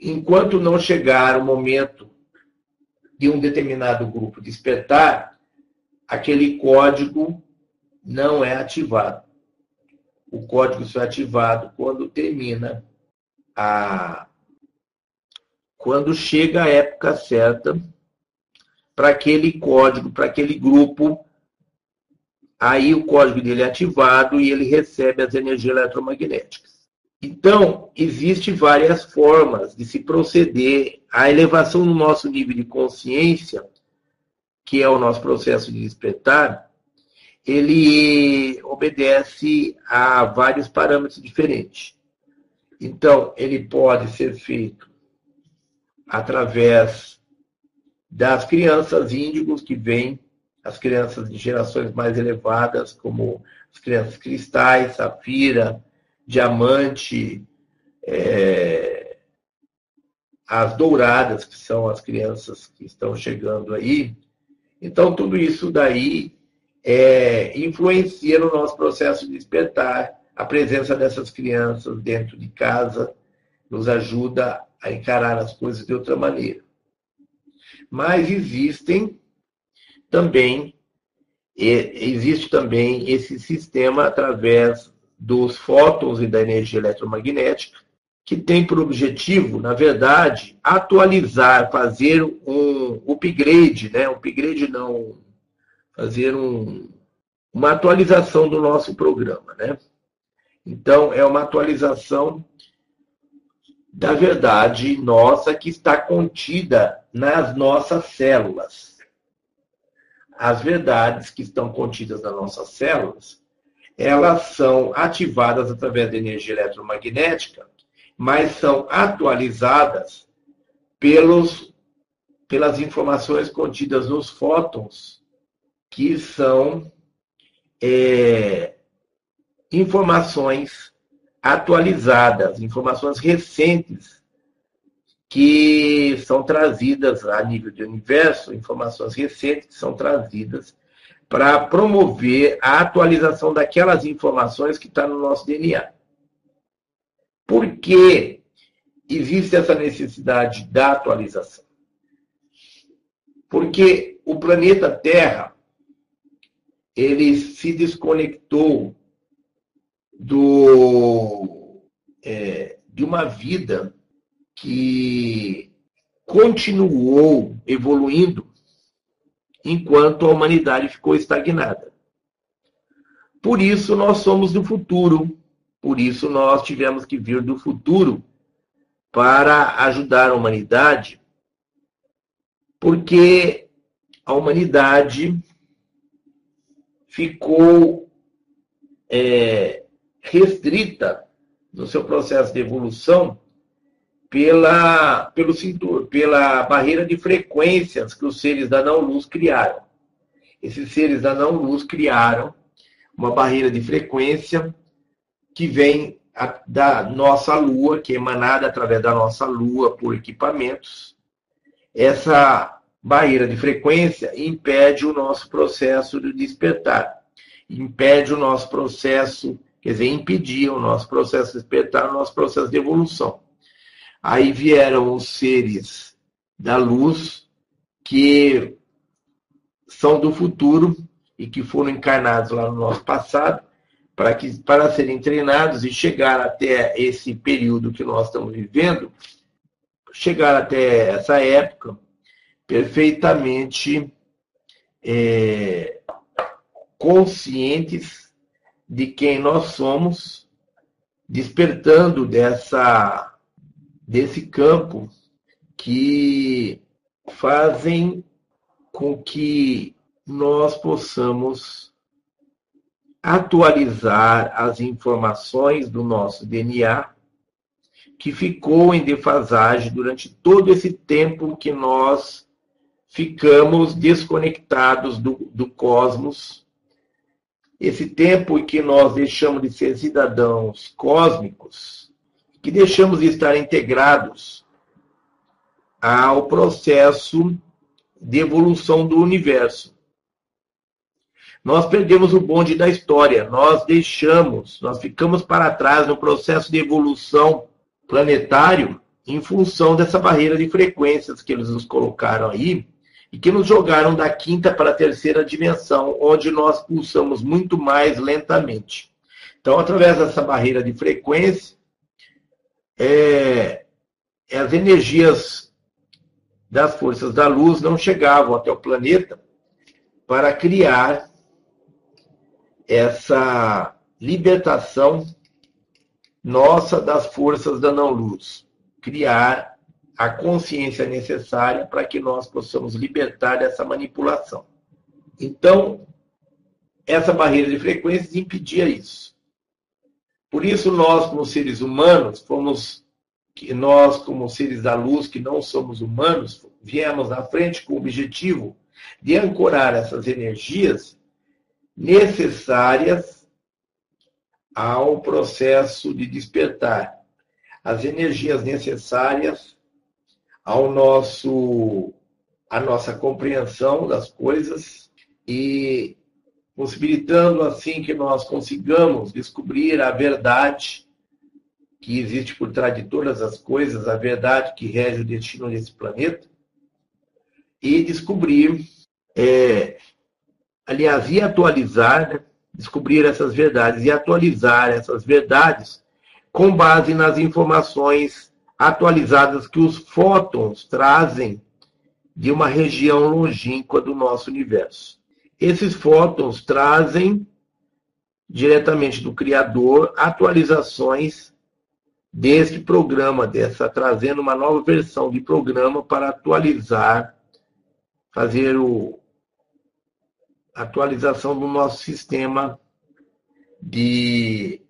Enquanto não chegar o momento de um determinado grupo despertar, aquele código não é ativado. O código só é ativado quando termina a. quando chega a época certa para aquele código, para aquele grupo. Aí o código dele é ativado e ele recebe as energias eletromagnéticas. Então, existem várias formas de se proceder à elevação do nosso nível de consciência que é o nosso processo de despertar, ele obedece a vários parâmetros diferentes. Então, ele pode ser feito através das crianças índigos que vêm, as crianças de gerações mais elevadas, como as crianças cristais, safira, diamante, é, as douradas, que são as crianças que estão chegando aí, então, tudo isso daí é, influencia no nosso processo de despertar. A presença dessas crianças dentro de casa nos ajuda a encarar as coisas de outra maneira. Mas existem também existe também esse sistema através dos fótons e da energia eletromagnética que tem por objetivo, na verdade, atualizar, fazer um upgrade, né? Upgrade não, fazer um, uma atualização do nosso programa, né? Então, é uma atualização da verdade nossa que está contida nas nossas células. As verdades que estão contidas nas nossas células, elas são ativadas através da energia eletromagnética mas são atualizadas pelos, pelas informações contidas nos fótons, que são é, informações atualizadas, informações recentes que são trazidas a nível de universo, informações recentes que são trazidas para promover a atualização daquelas informações que estão tá no nosso DNA. Por que existe essa necessidade da atualização? Porque o planeta Terra ele se desconectou do, é, de uma vida que continuou evoluindo enquanto a humanidade ficou estagnada. Por isso, nós somos do futuro, por isso, nós tivemos que vir do futuro para ajudar a humanidade, porque a humanidade ficou é, restrita no seu processo de evolução pela, pelo pela barreira de frequências que os seres da não-luz criaram. Esses seres da não-luz criaram uma barreira de frequência que vem da nossa Lua, que é emanada através da nossa Lua por equipamentos. Essa barreira de frequência impede o nosso processo de despertar, impede o nosso processo, quer dizer, impedia o nosso processo despertar, o nosso processo de evolução. Aí vieram os seres da luz que são do futuro e que foram encarnados lá no nosso passado para, que, para serem treinados e chegar até esse período que nós estamos vivendo, chegar até essa época perfeitamente é, conscientes de quem nós somos, despertando dessa desse campo que fazem com que nós possamos atualizar as informações do nosso DNA que ficou em defasagem durante todo esse tempo que nós ficamos desconectados do, do cosmos. Esse tempo em que nós deixamos de ser cidadãos cósmicos, que deixamos de estar integrados ao processo de evolução do universo. Nós perdemos o bonde da história, nós deixamos, nós ficamos para trás no processo de evolução planetário em função dessa barreira de frequências que eles nos colocaram aí e que nos jogaram da quinta para a terceira dimensão, onde nós pulsamos muito mais lentamente. Então, através dessa barreira de frequência, é, as energias das forças da luz não chegavam até o planeta para criar essa libertação nossa das forças da não-luz. Criar a consciência necessária para que nós possamos libertar dessa manipulação. Então, essa barreira de frequências impedia isso. Por isso, nós, como seres humanos, fomos que nós, como seres da luz, que não somos humanos, viemos na frente com o objetivo de ancorar essas energias necessárias ao processo de despertar as energias necessárias ao nosso a nossa compreensão das coisas e possibilitando assim que nós consigamos descobrir a verdade que existe por trás de todas as coisas, a verdade que rege o destino desse planeta e descobrir, é, aliás, e atualizar né, descobrir essas verdades e atualizar essas verdades com base nas informações atualizadas que os fótons trazem de uma região longínqua do nosso universo. Esses fótons trazem diretamente do Criador atualizações deste programa, dessa trazendo uma nova versão de programa para atualizar, fazer o, atualização do nosso sistema de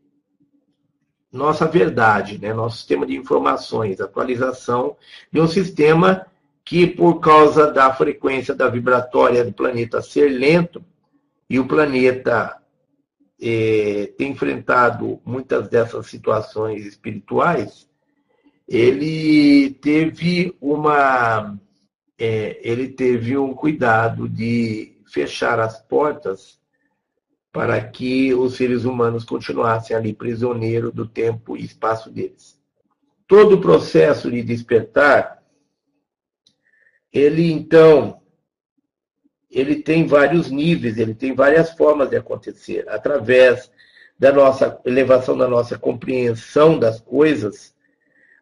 nossa verdade, né? nosso sistema de informações, atualização de um sistema que, por causa da frequência da vibratória do planeta ser lento, e o planeta é, tem enfrentado muitas dessas situações espirituais, ele teve uma é, ele teve um cuidado de fechar as portas para que os seres humanos continuassem ali prisioneiros do tempo e espaço deles. Todo o processo de despertar, ele então, ele tem vários níveis, ele tem várias formas de acontecer, através da nossa elevação da nossa compreensão das coisas,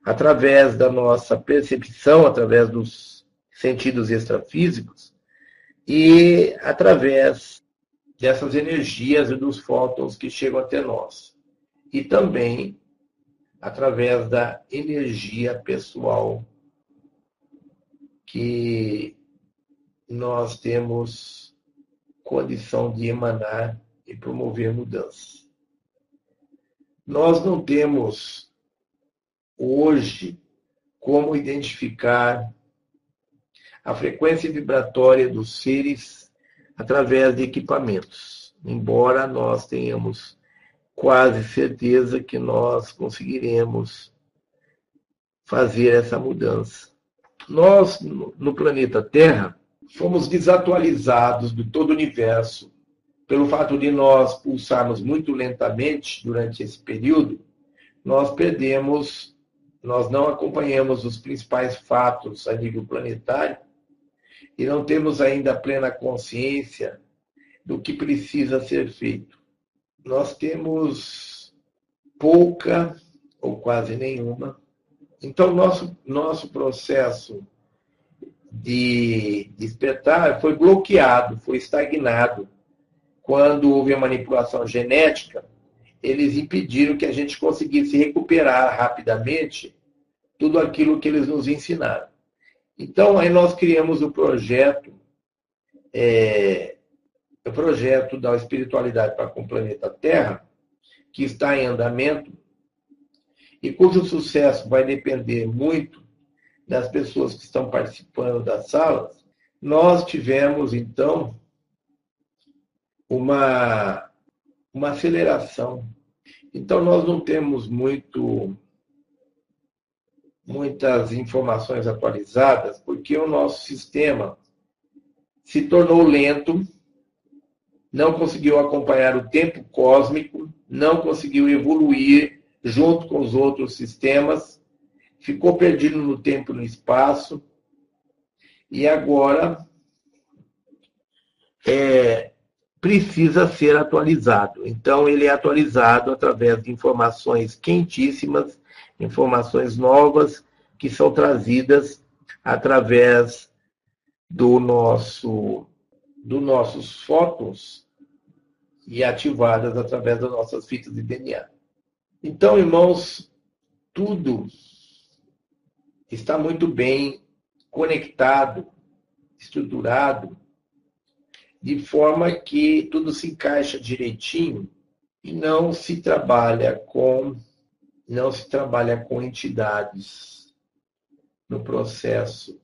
através da nossa percepção, através dos sentidos extrafísicos, e através dessas energias e dos fótons que chegam até nós. E também através da energia pessoal que nós temos condição de emanar e promover mudanças. Nós não temos hoje como identificar a frequência vibratória dos seres através de equipamentos, embora nós tenhamos quase certeza que nós conseguiremos fazer essa mudança. Nós, no planeta Terra, fomos desatualizados de todo o universo pelo fato de nós pulsarmos muito lentamente durante esse período, nós perdemos, nós não acompanhamos os principais fatos a nível planetário e não temos ainda plena consciência do que precisa ser feito. Nós temos pouca ou quase nenhuma. Então, nosso, nosso processo de despertar foi bloqueado, foi estagnado. Quando houve a manipulação genética, eles impediram que a gente conseguisse recuperar rapidamente tudo aquilo que eles nos ensinaram. Então, aí nós criamos o projeto, é, o projeto da espiritualidade para com o planeta Terra, que está em andamento e cujo sucesso vai depender muito das pessoas que estão participando das salas, nós tivemos, então, uma, uma aceleração. Então, nós não temos muito, muitas informações atualizadas, porque o nosso sistema se tornou lento, não conseguiu acompanhar o tempo cósmico, não conseguiu evoluir junto com os outros sistemas ficou perdido no tempo e no espaço, e agora é, precisa ser atualizado. Então, ele é atualizado através de informações quentíssimas, informações novas que são trazidas através do nosso dos nossos fótons e ativadas através das nossas fitas de DNA. Então, irmãos, tudo está muito bem conectado, estruturado, de forma que tudo se encaixa direitinho e não se trabalha com não se trabalha com entidades no processo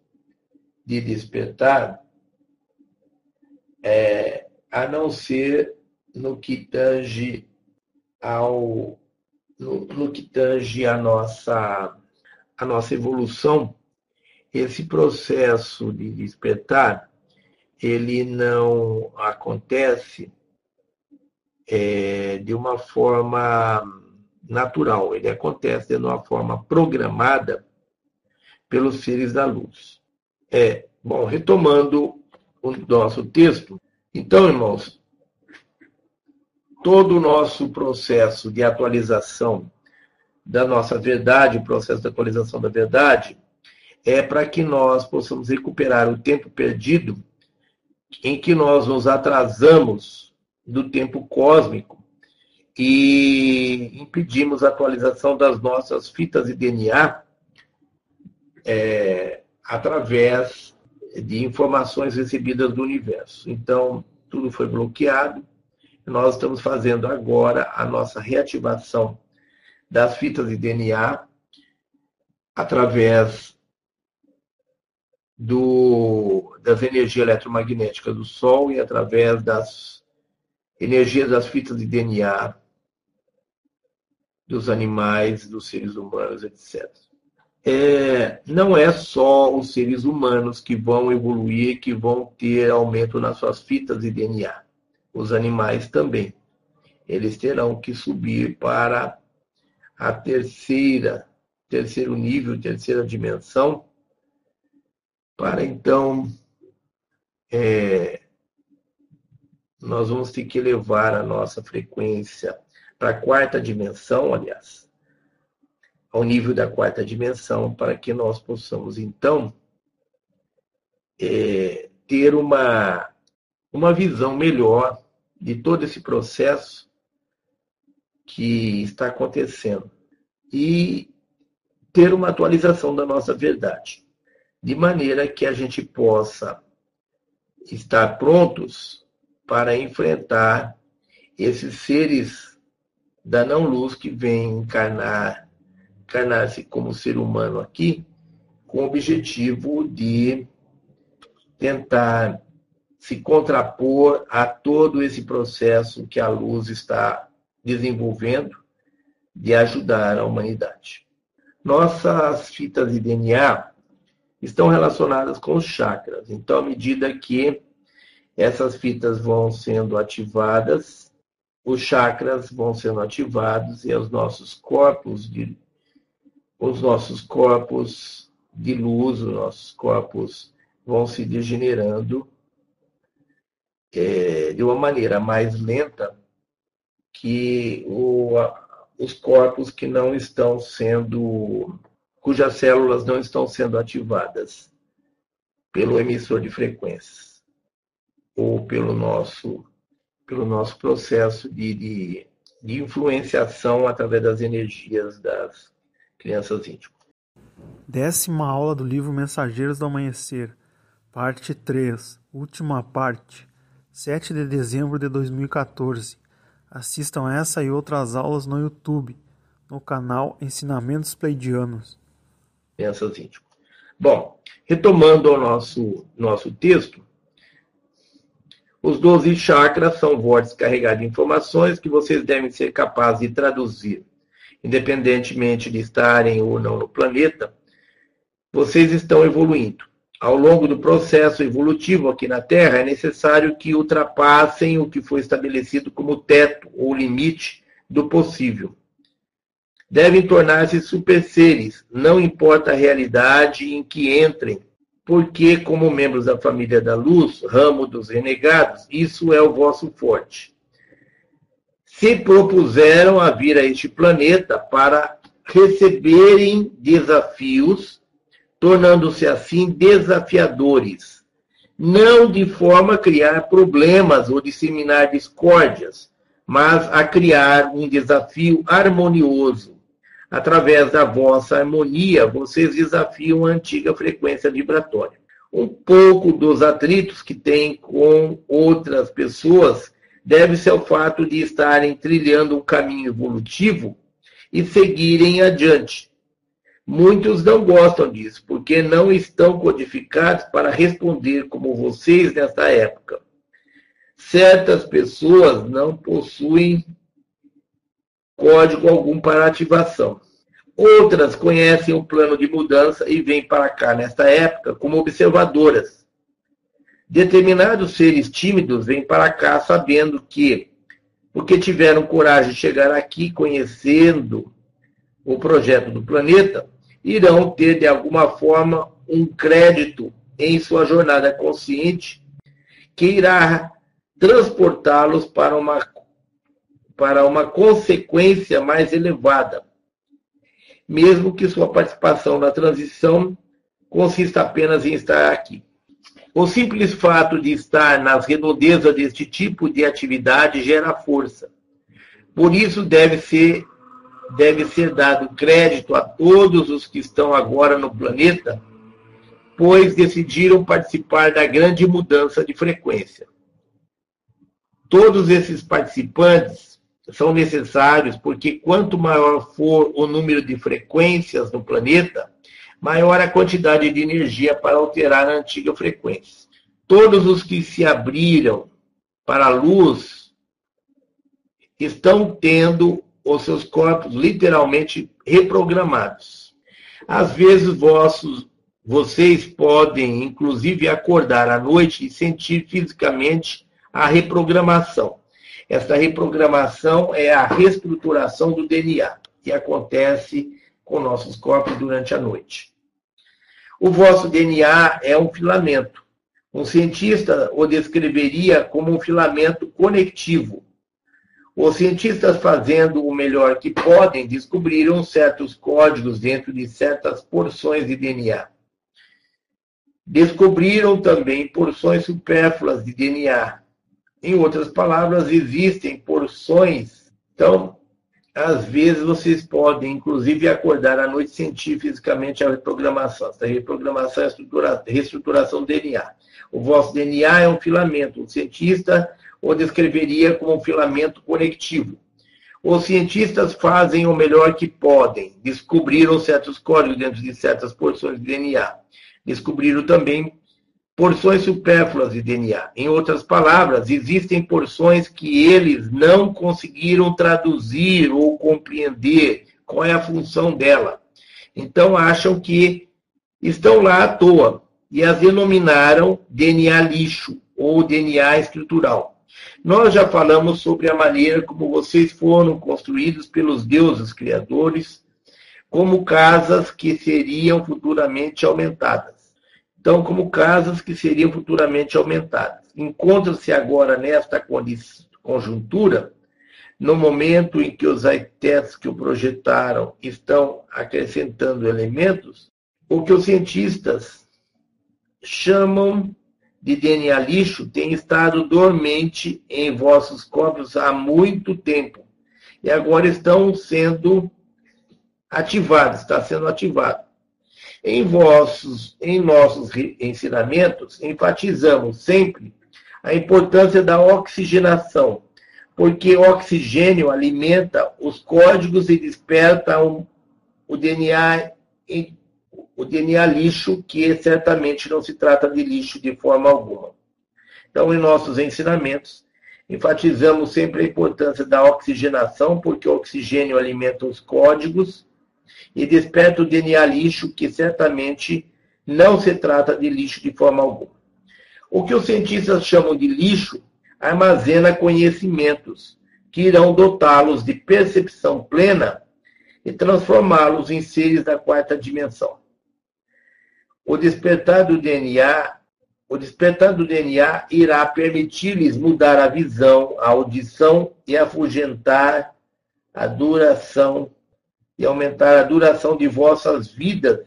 de despertar, é, a não ser no que tange ao no, no que tange a nossa a nossa evolução, esse processo de despertar, ele não acontece é, de uma forma natural, ele acontece de uma forma programada pelos seres da luz. É, bom, retomando o nosso texto, então, irmãos, todo o nosso processo de atualização da nossa verdade, o processo de atualização da verdade, é para que nós possamos recuperar o tempo perdido em que nós nos atrasamos do tempo cósmico e impedimos a atualização das nossas fitas de DNA é, através de informações recebidas do universo. Então, tudo foi bloqueado. Nós estamos fazendo agora a nossa reativação das fitas de DNA através do, das energias eletromagnéticas do Sol e através das energias das fitas de DNA dos animais, dos seres humanos, etc. É, não é só os seres humanos que vão evoluir, que vão ter aumento nas suas fitas de DNA. Os animais também. Eles terão que subir para a terceira, terceiro nível, terceira dimensão, para então é, nós vamos ter que elevar a nossa frequência para a quarta dimensão, aliás, ao nível da quarta dimensão, para que nós possamos então é, ter uma, uma visão melhor de todo esse processo que está acontecendo e ter uma atualização da nossa verdade, de maneira que a gente possa estar prontos para enfrentar esses seres da não luz que vêm encarnar, encarnar-se como ser humano aqui, com o objetivo de tentar se contrapor a todo esse processo que a luz está desenvolvendo de ajudar a humanidade. Nossas fitas de DNA estão relacionadas com os chakras. Então, à medida que essas fitas vão sendo ativadas, os chakras vão sendo ativados e os nossos corpos de os nossos corpos de luz, os nossos corpos vão se degenerando é, de uma maneira mais lenta que o, os corpos que não estão sendo, cujas células não estão sendo ativadas. pelo emissor de frequências ou pelo nosso, pelo nosso processo de, de, de influenciação através das energias das crianças íntimas. Décima aula do livro Mensageiros do Amanhecer, parte 3, última parte, 7 de dezembro de 2014. Assistam essa e outras aulas no YouTube, no canal Ensinamentos Pleidianos. Crianças íntimas. Bom, retomando ao nosso, nosso texto, os 12 chakras são vórtices carregados de informações que vocês devem ser capazes de traduzir. Independentemente de estarem ou não no planeta, vocês estão evoluindo. Ao longo do processo evolutivo aqui na Terra, é necessário que ultrapassem o que foi estabelecido como teto ou limite do possível devem tornar-se super seres, não importa a realidade em que entrem, porque, como membros da família da luz, ramo dos renegados, isso é o vosso forte. Se propuseram a vir a este planeta para receberem desafios, tornando-se assim desafiadores, não de forma a criar problemas ou disseminar discórdias, mas a criar um desafio harmonioso, Através da vossa harmonia, vocês desafiam a antiga frequência vibratória. Um pouco dos atritos que têm com outras pessoas deve-se ao fato de estarem trilhando um caminho evolutivo e seguirem adiante. Muitos não gostam disso, porque não estão codificados para responder como vocês nesta época. Certas pessoas não possuem código algum para ativação. Outras conhecem o plano de mudança e vêm para cá nesta época como observadoras. Determinados seres tímidos vêm para cá sabendo que, porque tiveram coragem de chegar aqui conhecendo o projeto do planeta, irão ter de alguma forma um crédito em sua jornada consciente que irá transportá-los para uma para uma consequência mais elevada, mesmo que sua participação na transição consista apenas em estar aqui. O simples fato de estar nas redondezas deste tipo de atividade gera força. Por isso deve ser deve ser dado crédito a todos os que estão agora no planeta, pois decidiram participar da grande mudança de frequência. Todos esses participantes são necessários porque quanto maior for o número de frequências no planeta, maior a quantidade de energia para alterar a antiga frequência. Todos os que se abriram para a luz estão tendo os seus corpos literalmente reprogramados. Às vezes vossos vocês podem inclusive acordar à noite e sentir fisicamente a reprogramação. Essa reprogramação é a reestruturação do DNA, que acontece com nossos corpos durante a noite. O vosso DNA é um filamento. Um cientista o descreveria como um filamento conectivo. Os cientistas, fazendo o melhor que podem, descobriram certos códigos dentro de certas porções de DNA. Descobriram também porções supérfluas de DNA, em outras palavras, existem porções. Então, às vezes vocês podem, inclusive, acordar à noite sentir fisicamente a reprogramação. Essa reprogramação é a reestruturação do DNA. O vosso DNA é um filamento. O cientista o descreveria como um filamento conectivo. Os cientistas fazem o melhor que podem. Descobriram certos códigos dentro de certas porções de DNA. Descobriram também porções supérfluas de DNA. Em outras palavras, existem porções que eles não conseguiram traduzir ou compreender qual é a função dela. Então acham que estão lá à toa e as denominaram DNA lixo ou DNA estrutural. Nós já falamos sobre a maneira como vocês foram construídos pelos deuses criadores como casas que seriam futuramente aumentadas então, como casas que seriam futuramente aumentadas. Encontra-se agora nesta conjuntura, no momento em que os arquitetos que o projetaram estão acrescentando elementos, o que os cientistas chamam de DNA lixo tem estado dormente em vossos corpos há muito tempo e agora estão sendo ativados, está sendo ativado. Em vossos, em nossos ensinamentos, enfatizamos sempre a importância da oxigenação, porque o oxigênio alimenta os códigos e desperta o, o DNA o DNA lixo, que certamente não se trata de lixo de forma alguma. Então, em nossos ensinamentos, enfatizamos sempre a importância da oxigenação, porque o oxigênio alimenta os códigos e desperta o DNA lixo, que certamente não se trata de lixo de forma alguma. O que os cientistas chamam de lixo armazena conhecimentos que irão dotá-los de percepção plena e transformá-los em seres da quarta dimensão. O despertar do DNA, o despertar do DNA irá permitir-lhes mudar a visão, a audição e afugentar a duração e aumentar a duração de vossas vidas,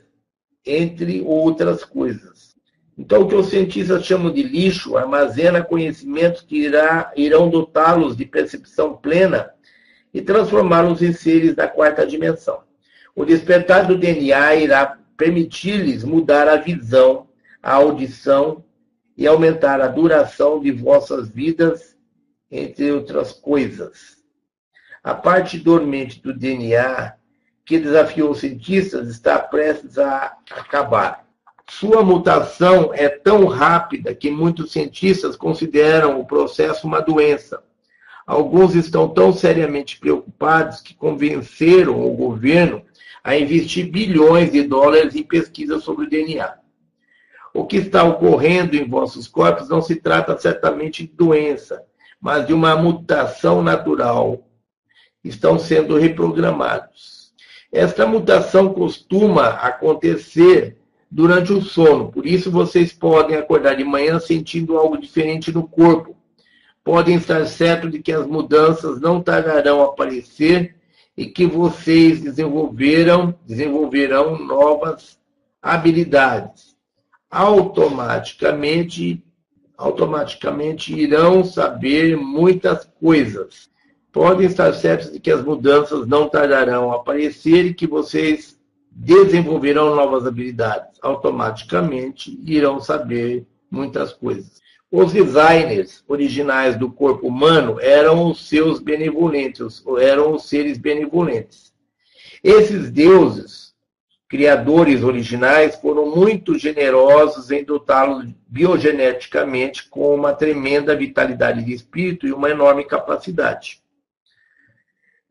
entre outras coisas. Então, o que os cientistas chamam de lixo armazena conhecimentos que irá, irão dotá-los de percepção plena e transformá-los em seres da quarta dimensão. O despertar do DNA irá permitir-lhes mudar a visão, a audição e aumentar a duração de vossas vidas, entre outras coisas. A parte dormente do DNA que desafiou os cientistas está prestes a acabar. Sua mutação é tão rápida que muitos cientistas consideram o processo uma doença. Alguns estão tão seriamente preocupados que convenceram o governo a investir bilhões de dólares em pesquisa sobre o DNA. O que está ocorrendo em vossos corpos não se trata certamente de doença, mas de uma mutação natural. Estão sendo reprogramados. Esta mutação costuma acontecer durante o sono, por isso vocês podem acordar de manhã sentindo algo diferente no corpo. Podem estar certos de que as mudanças não tardarão a aparecer e que vocês desenvolveram, desenvolverão novas habilidades. Automaticamente, automaticamente irão saber muitas coisas. Podem estar certos de que as mudanças não tardarão a aparecer e que vocês desenvolverão novas habilidades. Automaticamente irão saber muitas coisas. Os designers originais do corpo humano eram os seus benevolentes, eram os seres benevolentes. Esses deuses, criadores originais, foram muito generosos em dotá-los biogeneticamente com uma tremenda vitalidade de espírito e uma enorme capacidade.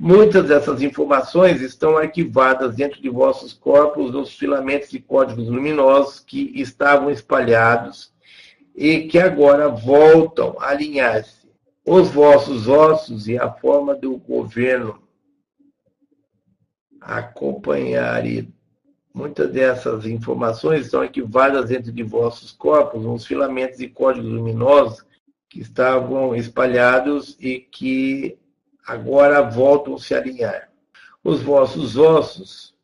Muitas dessas informações estão arquivadas dentro de vossos corpos nos filamentos de códigos luminosos que estavam espalhados e que agora voltam a alinhar-se. Os vossos ossos e a forma do governo acompanharem. Muitas dessas informações estão arquivadas dentro de vossos corpos, uns filamentos e códigos luminosos que estavam espalhados e que agora voltam a alinhar. Os vossos ossos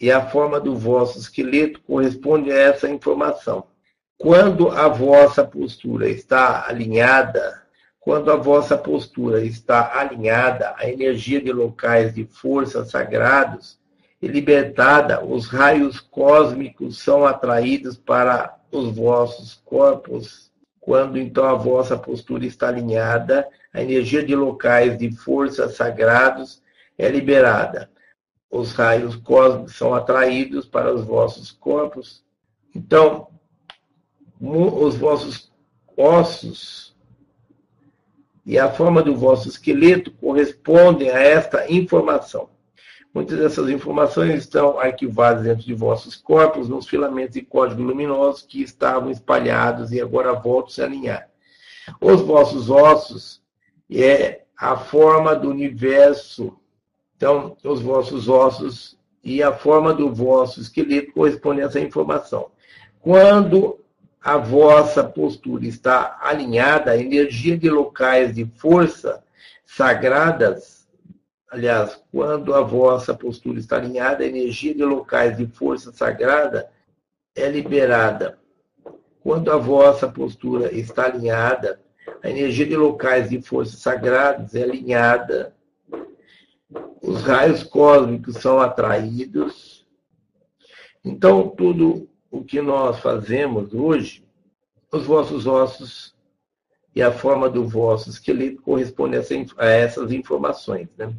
e a forma do vosso esqueleto correspondem a essa informação. Quando a vossa postura está alinhada, quando a vossa postura está alinhada à energia de locais de força sagrados e libertada, os raios cósmicos são atraídos para os vossos corpos. Quando então a vossa postura está alinhada, a energia de locais de força sagrados é liberada. Os raios cósmicos são atraídos para os vossos corpos. Então, os vossos ossos e a forma do vosso esqueleto correspondem a esta informação. Muitas dessas informações estão arquivadas dentro de vossos corpos, nos filamentos e códigos luminosos que estavam espalhados e agora voltam a se alinhar. Os vossos ossos é a forma do universo. Então, os vossos ossos e a forma do vosso esqueleto correspondem a essa informação. Quando a vossa postura está alinhada à energia de locais de força sagradas, aliás, quando a vossa postura está alinhada à energia de locais de força sagrada, é liberada. quando a vossa postura está alinhada, a energia de locais de forças sagradas é alinhada, os raios cósmicos são atraídos. Então, tudo o que nós fazemos hoje, os vossos ossos e a forma do vosso esqueleto corresponde a essas informações. Né?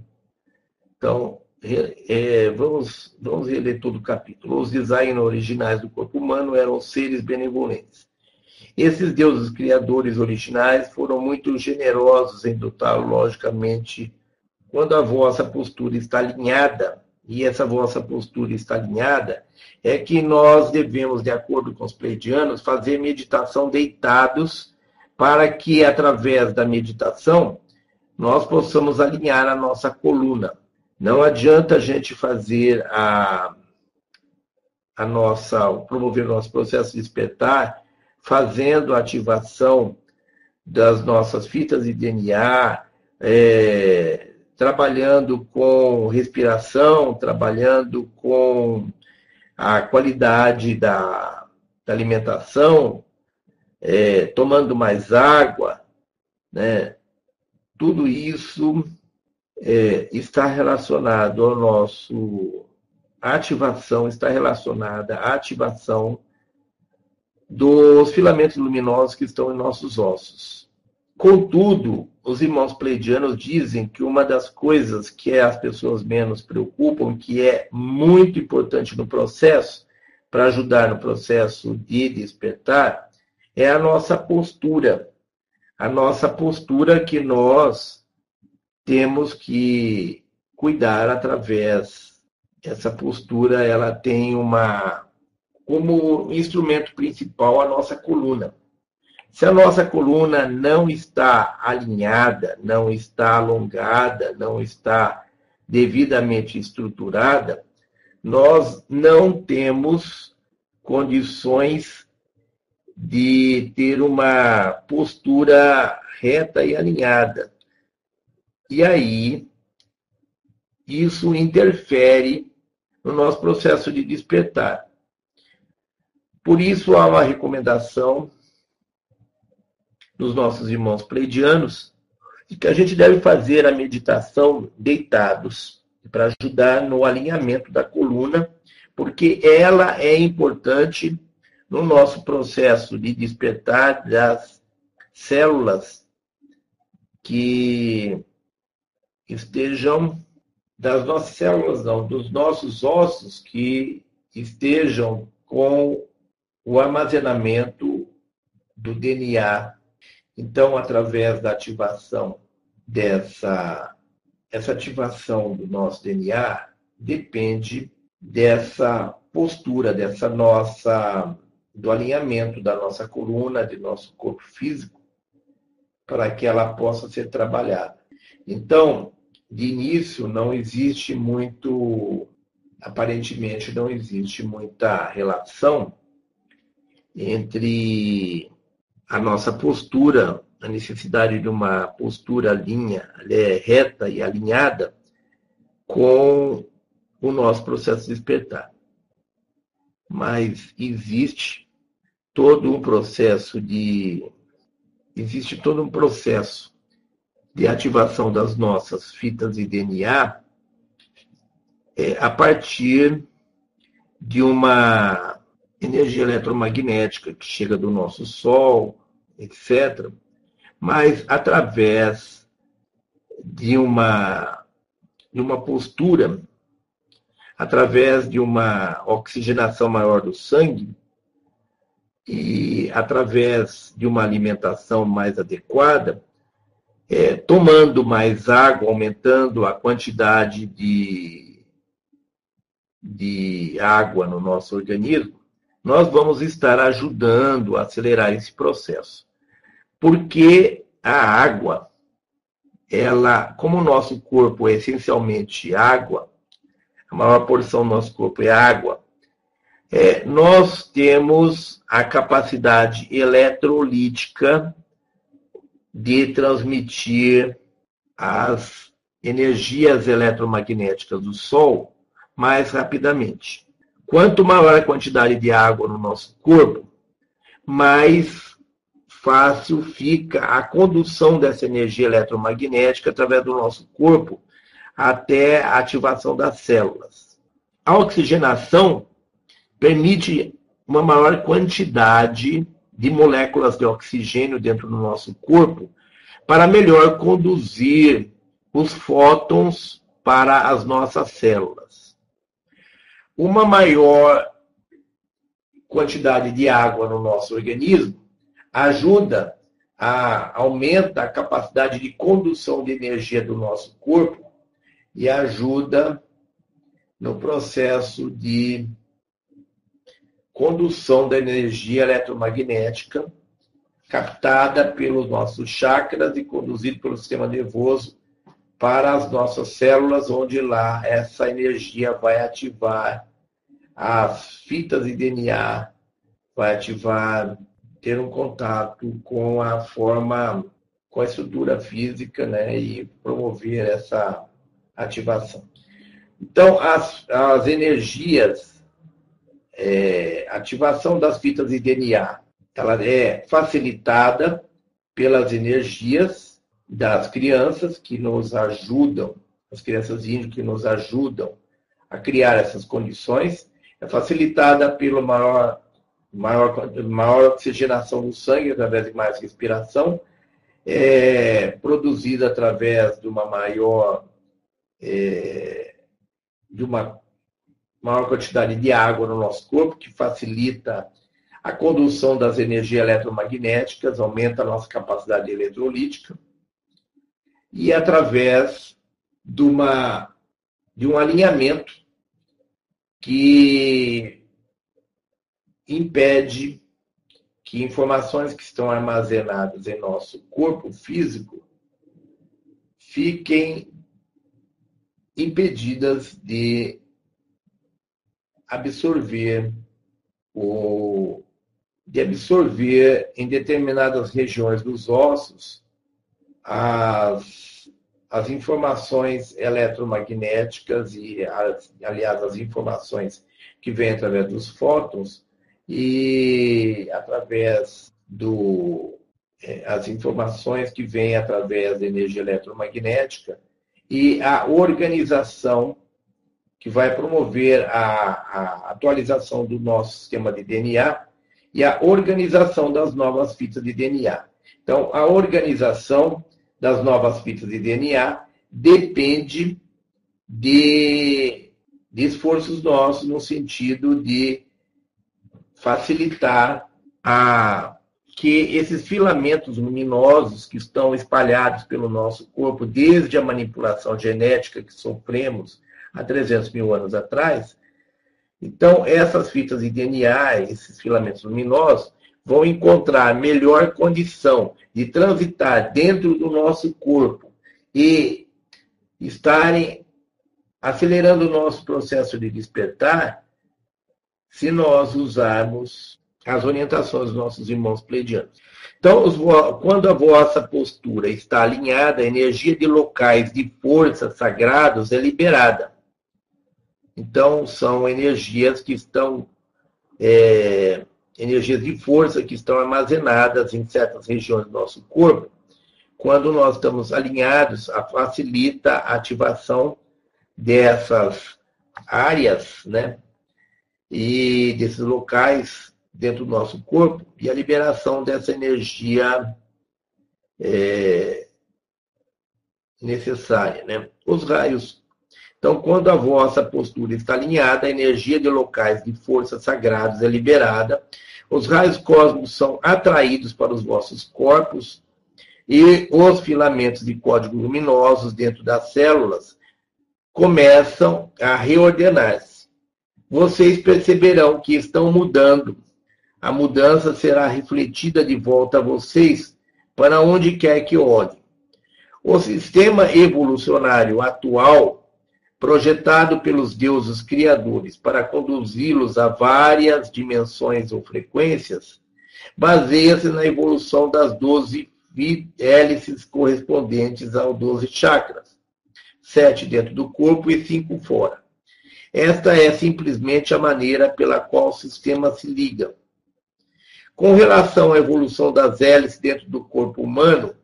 Então, é, vamos, vamos reler todo o capítulo. Os designers originais do corpo humano eram seres benevolentes. Esses deuses criadores originais foram muito generosos em dotá-lo, logicamente, quando a vossa postura está alinhada, e essa vossa postura está alinhada, é que nós devemos, de acordo com os pleidianos, fazer meditação deitados, para que, através da meditação, nós possamos alinhar a nossa coluna. Não adianta a gente fazer a, a nossa, promover o nosso processo de despertar fazendo a ativação das nossas fitas de DNA, é, trabalhando com respiração, trabalhando com a qualidade da, da alimentação, é, tomando mais água, né? tudo isso é, está relacionado ao nosso. A ativação está relacionada à ativação dos filamentos luminosos que estão em nossos ossos. Contudo, os irmãos pleidianos dizem que uma das coisas que as pessoas menos preocupam, que é muito importante no processo, para ajudar no processo de despertar, é a nossa postura. A nossa postura que nós temos que cuidar através essa postura, ela tem uma como instrumento principal a nossa coluna. Se a nossa coluna não está alinhada, não está alongada, não está devidamente estruturada, nós não temos condições de ter uma postura reta e alinhada. E aí, isso interfere no nosso processo de despertar. Por isso, há uma recomendação dos nossos irmãos pleidianos de que a gente deve fazer a meditação deitados, para ajudar no alinhamento da coluna, porque ela é importante no nosso processo de despertar das células que estejam das nossas células, não, dos nossos ossos que estejam com o armazenamento do DNA. Então, através da ativação dessa essa ativação do nosso DNA depende dessa postura, dessa nossa do alinhamento da nossa coluna, de nosso corpo físico, para que ela possa ser trabalhada. Então, de início, não existe muito, aparentemente, não existe muita relação entre a nossa postura, a necessidade de uma postura linha, é, reta e alinhada, com o nosso processo de despertar. Mas existe todo um processo de existe todo um processo de ativação das nossas fitas de DNA é, a partir de uma energia eletromagnética que chega do nosso Sol, etc., mas através de uma, de uma postura, através de uma oxigenação maior do sangue e através de uma alimentação mais adequada, é, tomando mais água, aumentando a quantidade de, de água no nosso organismo, nós vamos estar ajudando a acelerar esse processo. Porque a água, ela, como o nosso corpo é essencialmente água, a maior porção do nosso corpo é água, é, nós temos a capacidade eletrolítica de transmitir as energias eletromagnéticas do Sol mais rapidamente. Quanto maior a quantidade de água no nosso corpo, mais fácil fica a condução dessa energia eletromagnética através do nosso corpo até a ativação das células. A oxigenação permite uma maior quantidade de moléculas de oxigênio dentro do nosso corpo para melhor conduzir os fótons para as nossas células. Uma maior quantidade de água no nosso organismo ajuda a aumenta a capacidade de condução de energia do nosso corpo e ajuda no processo de condução da energia eletromagnética captada pelos nossos chakras e conduzida pelo sistema nervoso para as nossas células, onde lá essa energia vai ativar as fitas de DNA, vai ativar ter um contato com a forma, com a estrutura física, né, e promover essa ativação. Então, as, as energias, é, ativação das fitas de DNA, ela é facilitada pelas energias das crianças que nos ajudam, as crianças índias que nos ajudam a criar essas condições, é facilitada pelo maior maior, maior oxigenação do sangue através de mais respiração, é, produzida através de uma maior é, de uma maior quantidade de água no nosso corpo, que facilita a condução das energias eletromagnéticas, aumenta a nossa capacidade eletrolítica, e através de, uma, de um alinhamento que impede que informações que estão armazenadas em nosso corpo físico fiquem impedidas de absorver o de absorver em determinadas regiões dos ossos as, as informações eletromagnéticas e, as, aliás, as informações que vêm através dos fótons e através do é, as informações que vêm através da energia eletromagnética e a organização que vai promover a, a atualização do nosso sistema de DNA e a organização das novas fitas de DNA. Então, a organização das novas fitas de DNA depende de, de esforços nossos no sentido de facilitar a que esses filamentos luminosos que estão espalhados pelo nosso corpo desde a manipulação genética que sofremos há 300 mil anos atrás, então essas fitas de DNA, esses filamentos luminosos, vão encontrar melhor condição de transitar dentro do nosso corpo e estarem acelerando o nosso processo de despertar se nós usarmos as orientações dos nossos irmãos pleidianos. Então, quando a vossa postura está alinhada, a energia de locais de força sagrados é liberada. Então, são energias que estão, é, energias de força que estão armazenadas em certas regiões do nosso corpo. Quando nós estamos alinhados, facilita a ativação dessas áreas, né? e desses locais dentro do nosso corpo e a liberação dessa energia é, necessária. Né? Os raios. Então, quando a vossa postura está alinhada, a energia de locais de forças sagradas é liberada, os raios cósmicos são atraídos para os vossos corpos e os filamentos de código luminosos dentro das células começam a reordenar-se vocês perceberão que estão mudando. A mudança será refletida de volta a vocês para onde quer que olhem. O sistema evolucionário atual, projetado pelos deuses criadores para conduzi-los a várias dimensões ou frequências, baseia-se na evolução das 12 hélices correspondentes aos 12 chakras, sete dentro do corpo e cinco fora. Esta é simplesmente a maneira pela qual o sistema se liga. Com relação à evolução das hélices dentro do corpo humano,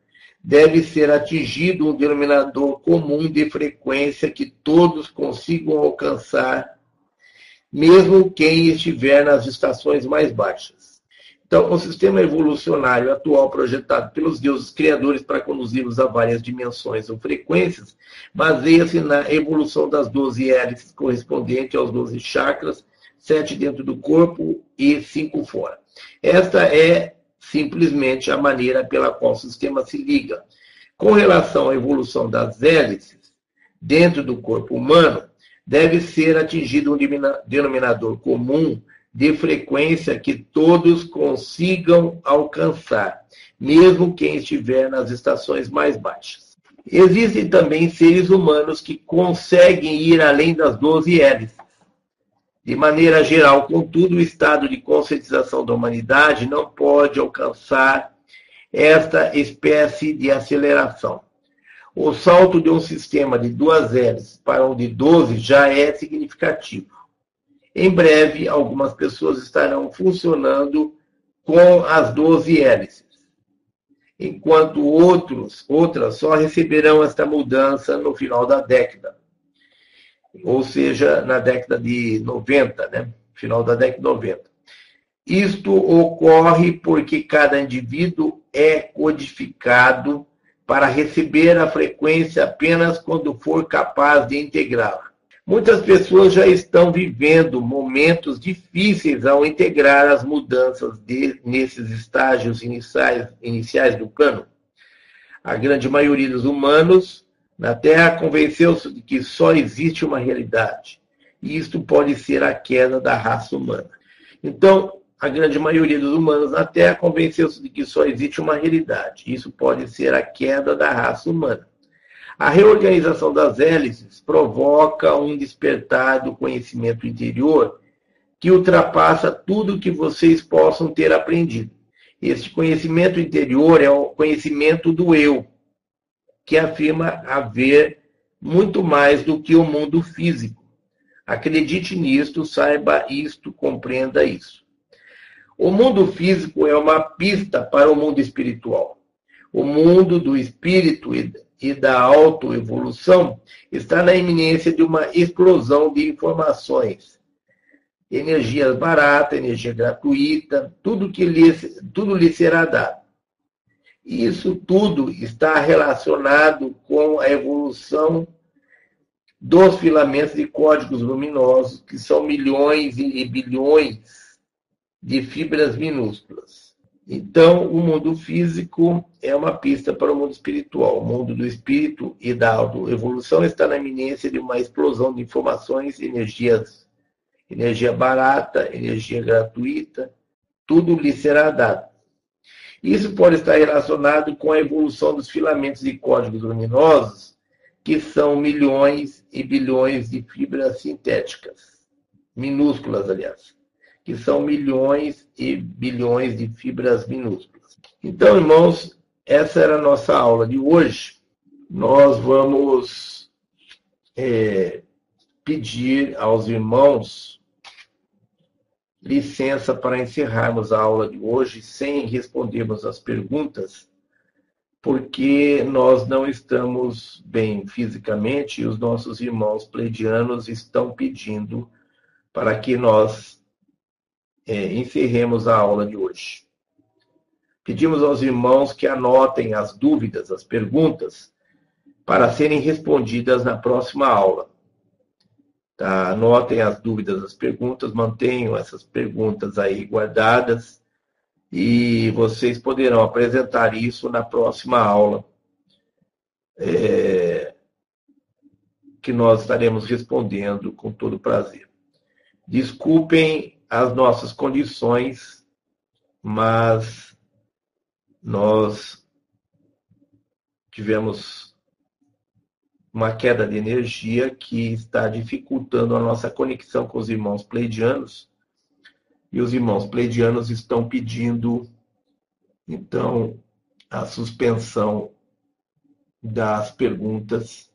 deve ser atingido um denominador comum de frequência que todos consigam alcançar, mesmo quem estiver nas estações mais baixas. Então, o sistema evolucionário atual projetado pelos deuses criadores para conduzir-nos a várias dimensões ou frequências baseia-se na evolução das 12 hélices correspondente aos 12 chakras, sete dentro do corpo e cinco fora. Esta é simplesmente a maneira pela qual o sistema se liga. Com relação à evolução das hélices dentro do corpo humano, deve ser atingido um denominador comum de frequência que todos consigam alcançar, mesmo quem estiver nas estações mais baixas. Existem também seres humanos que conseguem ir além das 12 hélices. De maneira geral, contudo, o estado de conscientização da humanidade não pode alcançar esta espécie de aceleração. O salto de um sistema de duas hélices para um de 12 já é significativo. Em breve, algumas pessoas estarão funcionando com as 12 hélices, enquanto outros, outras só receberão esta mudança no final da década, ou seja, na década de 90, né? final da década de 90. Isto ocorre porque cada indivíduo é codificado para receber a frequência apenas quando for capaz de integrá-la. Muitas pessoas já estão vivendo momentos difíceis ao integrar as mudanças de, nesses estágios iniciais, iniciais do plano. A grande maioria dos humanos na Terra convenceu-se de que só existe uma realidade. E isto pode ser a queda da raça humana. Então, a grande maioria dos humanos na Terra convenceu-se de que só existe uma realidade. Isso pode ser a queda da raça humana. A reorganização das hélices provoca um despertar do conhecimento interior que ultrapassa tudo que vocês possam ter aprendido. Este conhecimento interior é o conhecimento do eu, que afirma haver muito mais do que o mundo físico. Acredite nisto, saiba isto, compreenda isso. O mundo físico é uma pista para o mundo espiritual. O mundo do espírito e da autoevolução está na iminência de uma explosão de informações. Energia barata, energia gratuita, tudo que lhe, tudo lhe será dado. Isso tudo está relacionado com a evolução dos filamentos de códigos luminosos, que são milhões e bilhões de fibras minúsculas. Então, o mundo físico é uma pista para o mundo espiritual. O mundo do espírito e da autoevolução está na iminência de uma explosão de informações, energias, energia barata, energia gratuita, tudo lhe será dado. Isso pode estar relacionado com a evolução dos filamentos de códigos luminosos, que são milhões e bilhões de fibras sintéticas, minúsculas, aliás que são milhões e bilhões de fibras minúsculas. Então, irmãos, essa era a nossa aula de hoje. Nós vamos é, pedir aos irmãos licença para encerrarmos a aula de hoje sem respondermos as perguntas, porque nós não estamos bem fisicamente e os nossos irmãos pleidianos estão pedindo para que nós é, encerremos a aula de hoje. Pedimos aos irmãos que anotem as dúvidas, as perguntas, para serem respondidas na próxima aula. Tá? Anotem as dúvidas, as perguntas, mantenham essas perguntas aí guardadas e vocês poderão apresentar isso na próxima aula. É, que nós estaremos respondendo com todo prazer. Desculpem as nossas condições, mas nós tivemos uma queda de energia que está dificultando a nossa conexão com os irmãos pleidianos. E os irmãos pleidianos estão pedindo, então, a suspensão das perguntas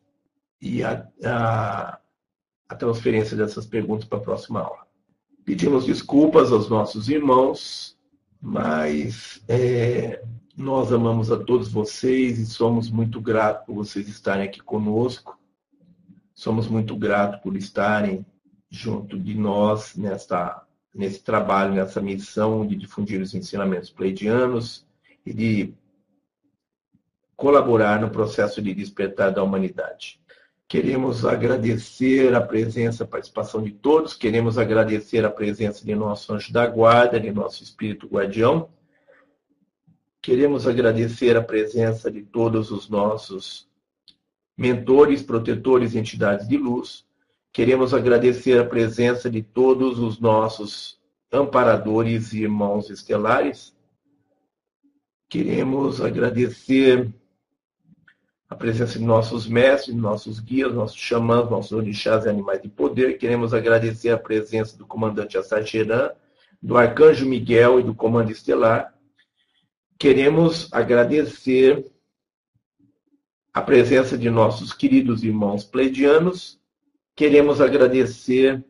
e a, a, a transferência dessas perguntas para a próxima aula. Pedimos desculpas aos nossos irmãos Mas é, nós amamos a todos vocês e somos muito gratos por vocês estarem aqui conosco. Somos muito gratos por estarem junto de nós nesta, nesse trabalho, nessa missão de difundir os ensinamentos pleidianos e de colaborar no processo de despertar da humanidade. Queremos agradecer a presença, a participação de todos, queremos agradecer a presença de nosso anjo da guarda, de nosso espírito guardião. Queremos agradecer a presença de todos os nossos mentores, protetores, entidades de luz. Queremos agradecer a presença de todos os nossos amparadores e irmãos estelares. Queremos agradecer a presença de nossos mestres, nossos guias, nossos xamãs, nossos orixás e animais de poder. Queremos agradecer a presença do comandante Assageran, do arcanjo Miguel e do comando estelar. Queremos agradecer a presença de nossos queridos irmãos pleidianos. Queremos agradecer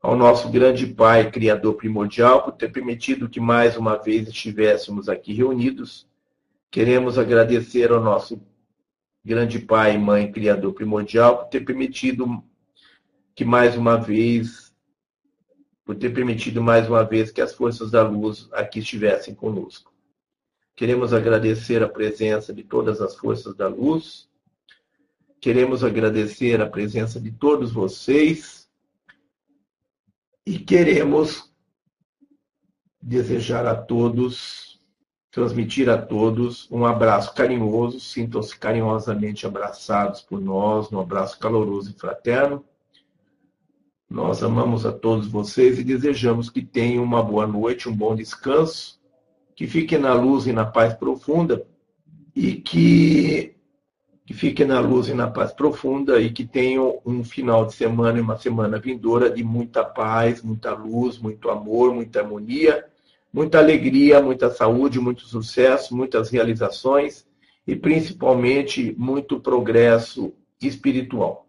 ao nosso grande Pai, Criador primordial, por ter permitido que mais uma vez estivéssemos aqui reunidos. Queremos agradecer ao nosso grande Pai, Mãe, Criador primordial, por ter permitido que mais uma vez, por ter permitido mais uma vez que as forças da luz aqui estivessem conosco. Queremos agradecer a presença de todas as forças da luz. Queremos agradecer a presença de todos vocês. E queremos desejar a todos transmitir a todos um abraço carinhoso, sintam-se carinhosamente abraçados por nós, um abraço caloroso e fraterno. Nós amamos a todos vocês e desejamos que tenham uma boa noite, um bom descanso, que fiquem na luz e na paz profunda e que, que fiquem na luz e na paz profunda e que tenham um final de semana e uma semana vindoura de muita paz, muita luz, muito amor, muita harmonia muita alegria, muita saúde, muito sucesso, muitas realizações e principalmente muito progresso espiritual.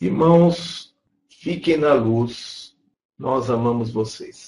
Irmãos, fiquem na luz, nós amamos vocês.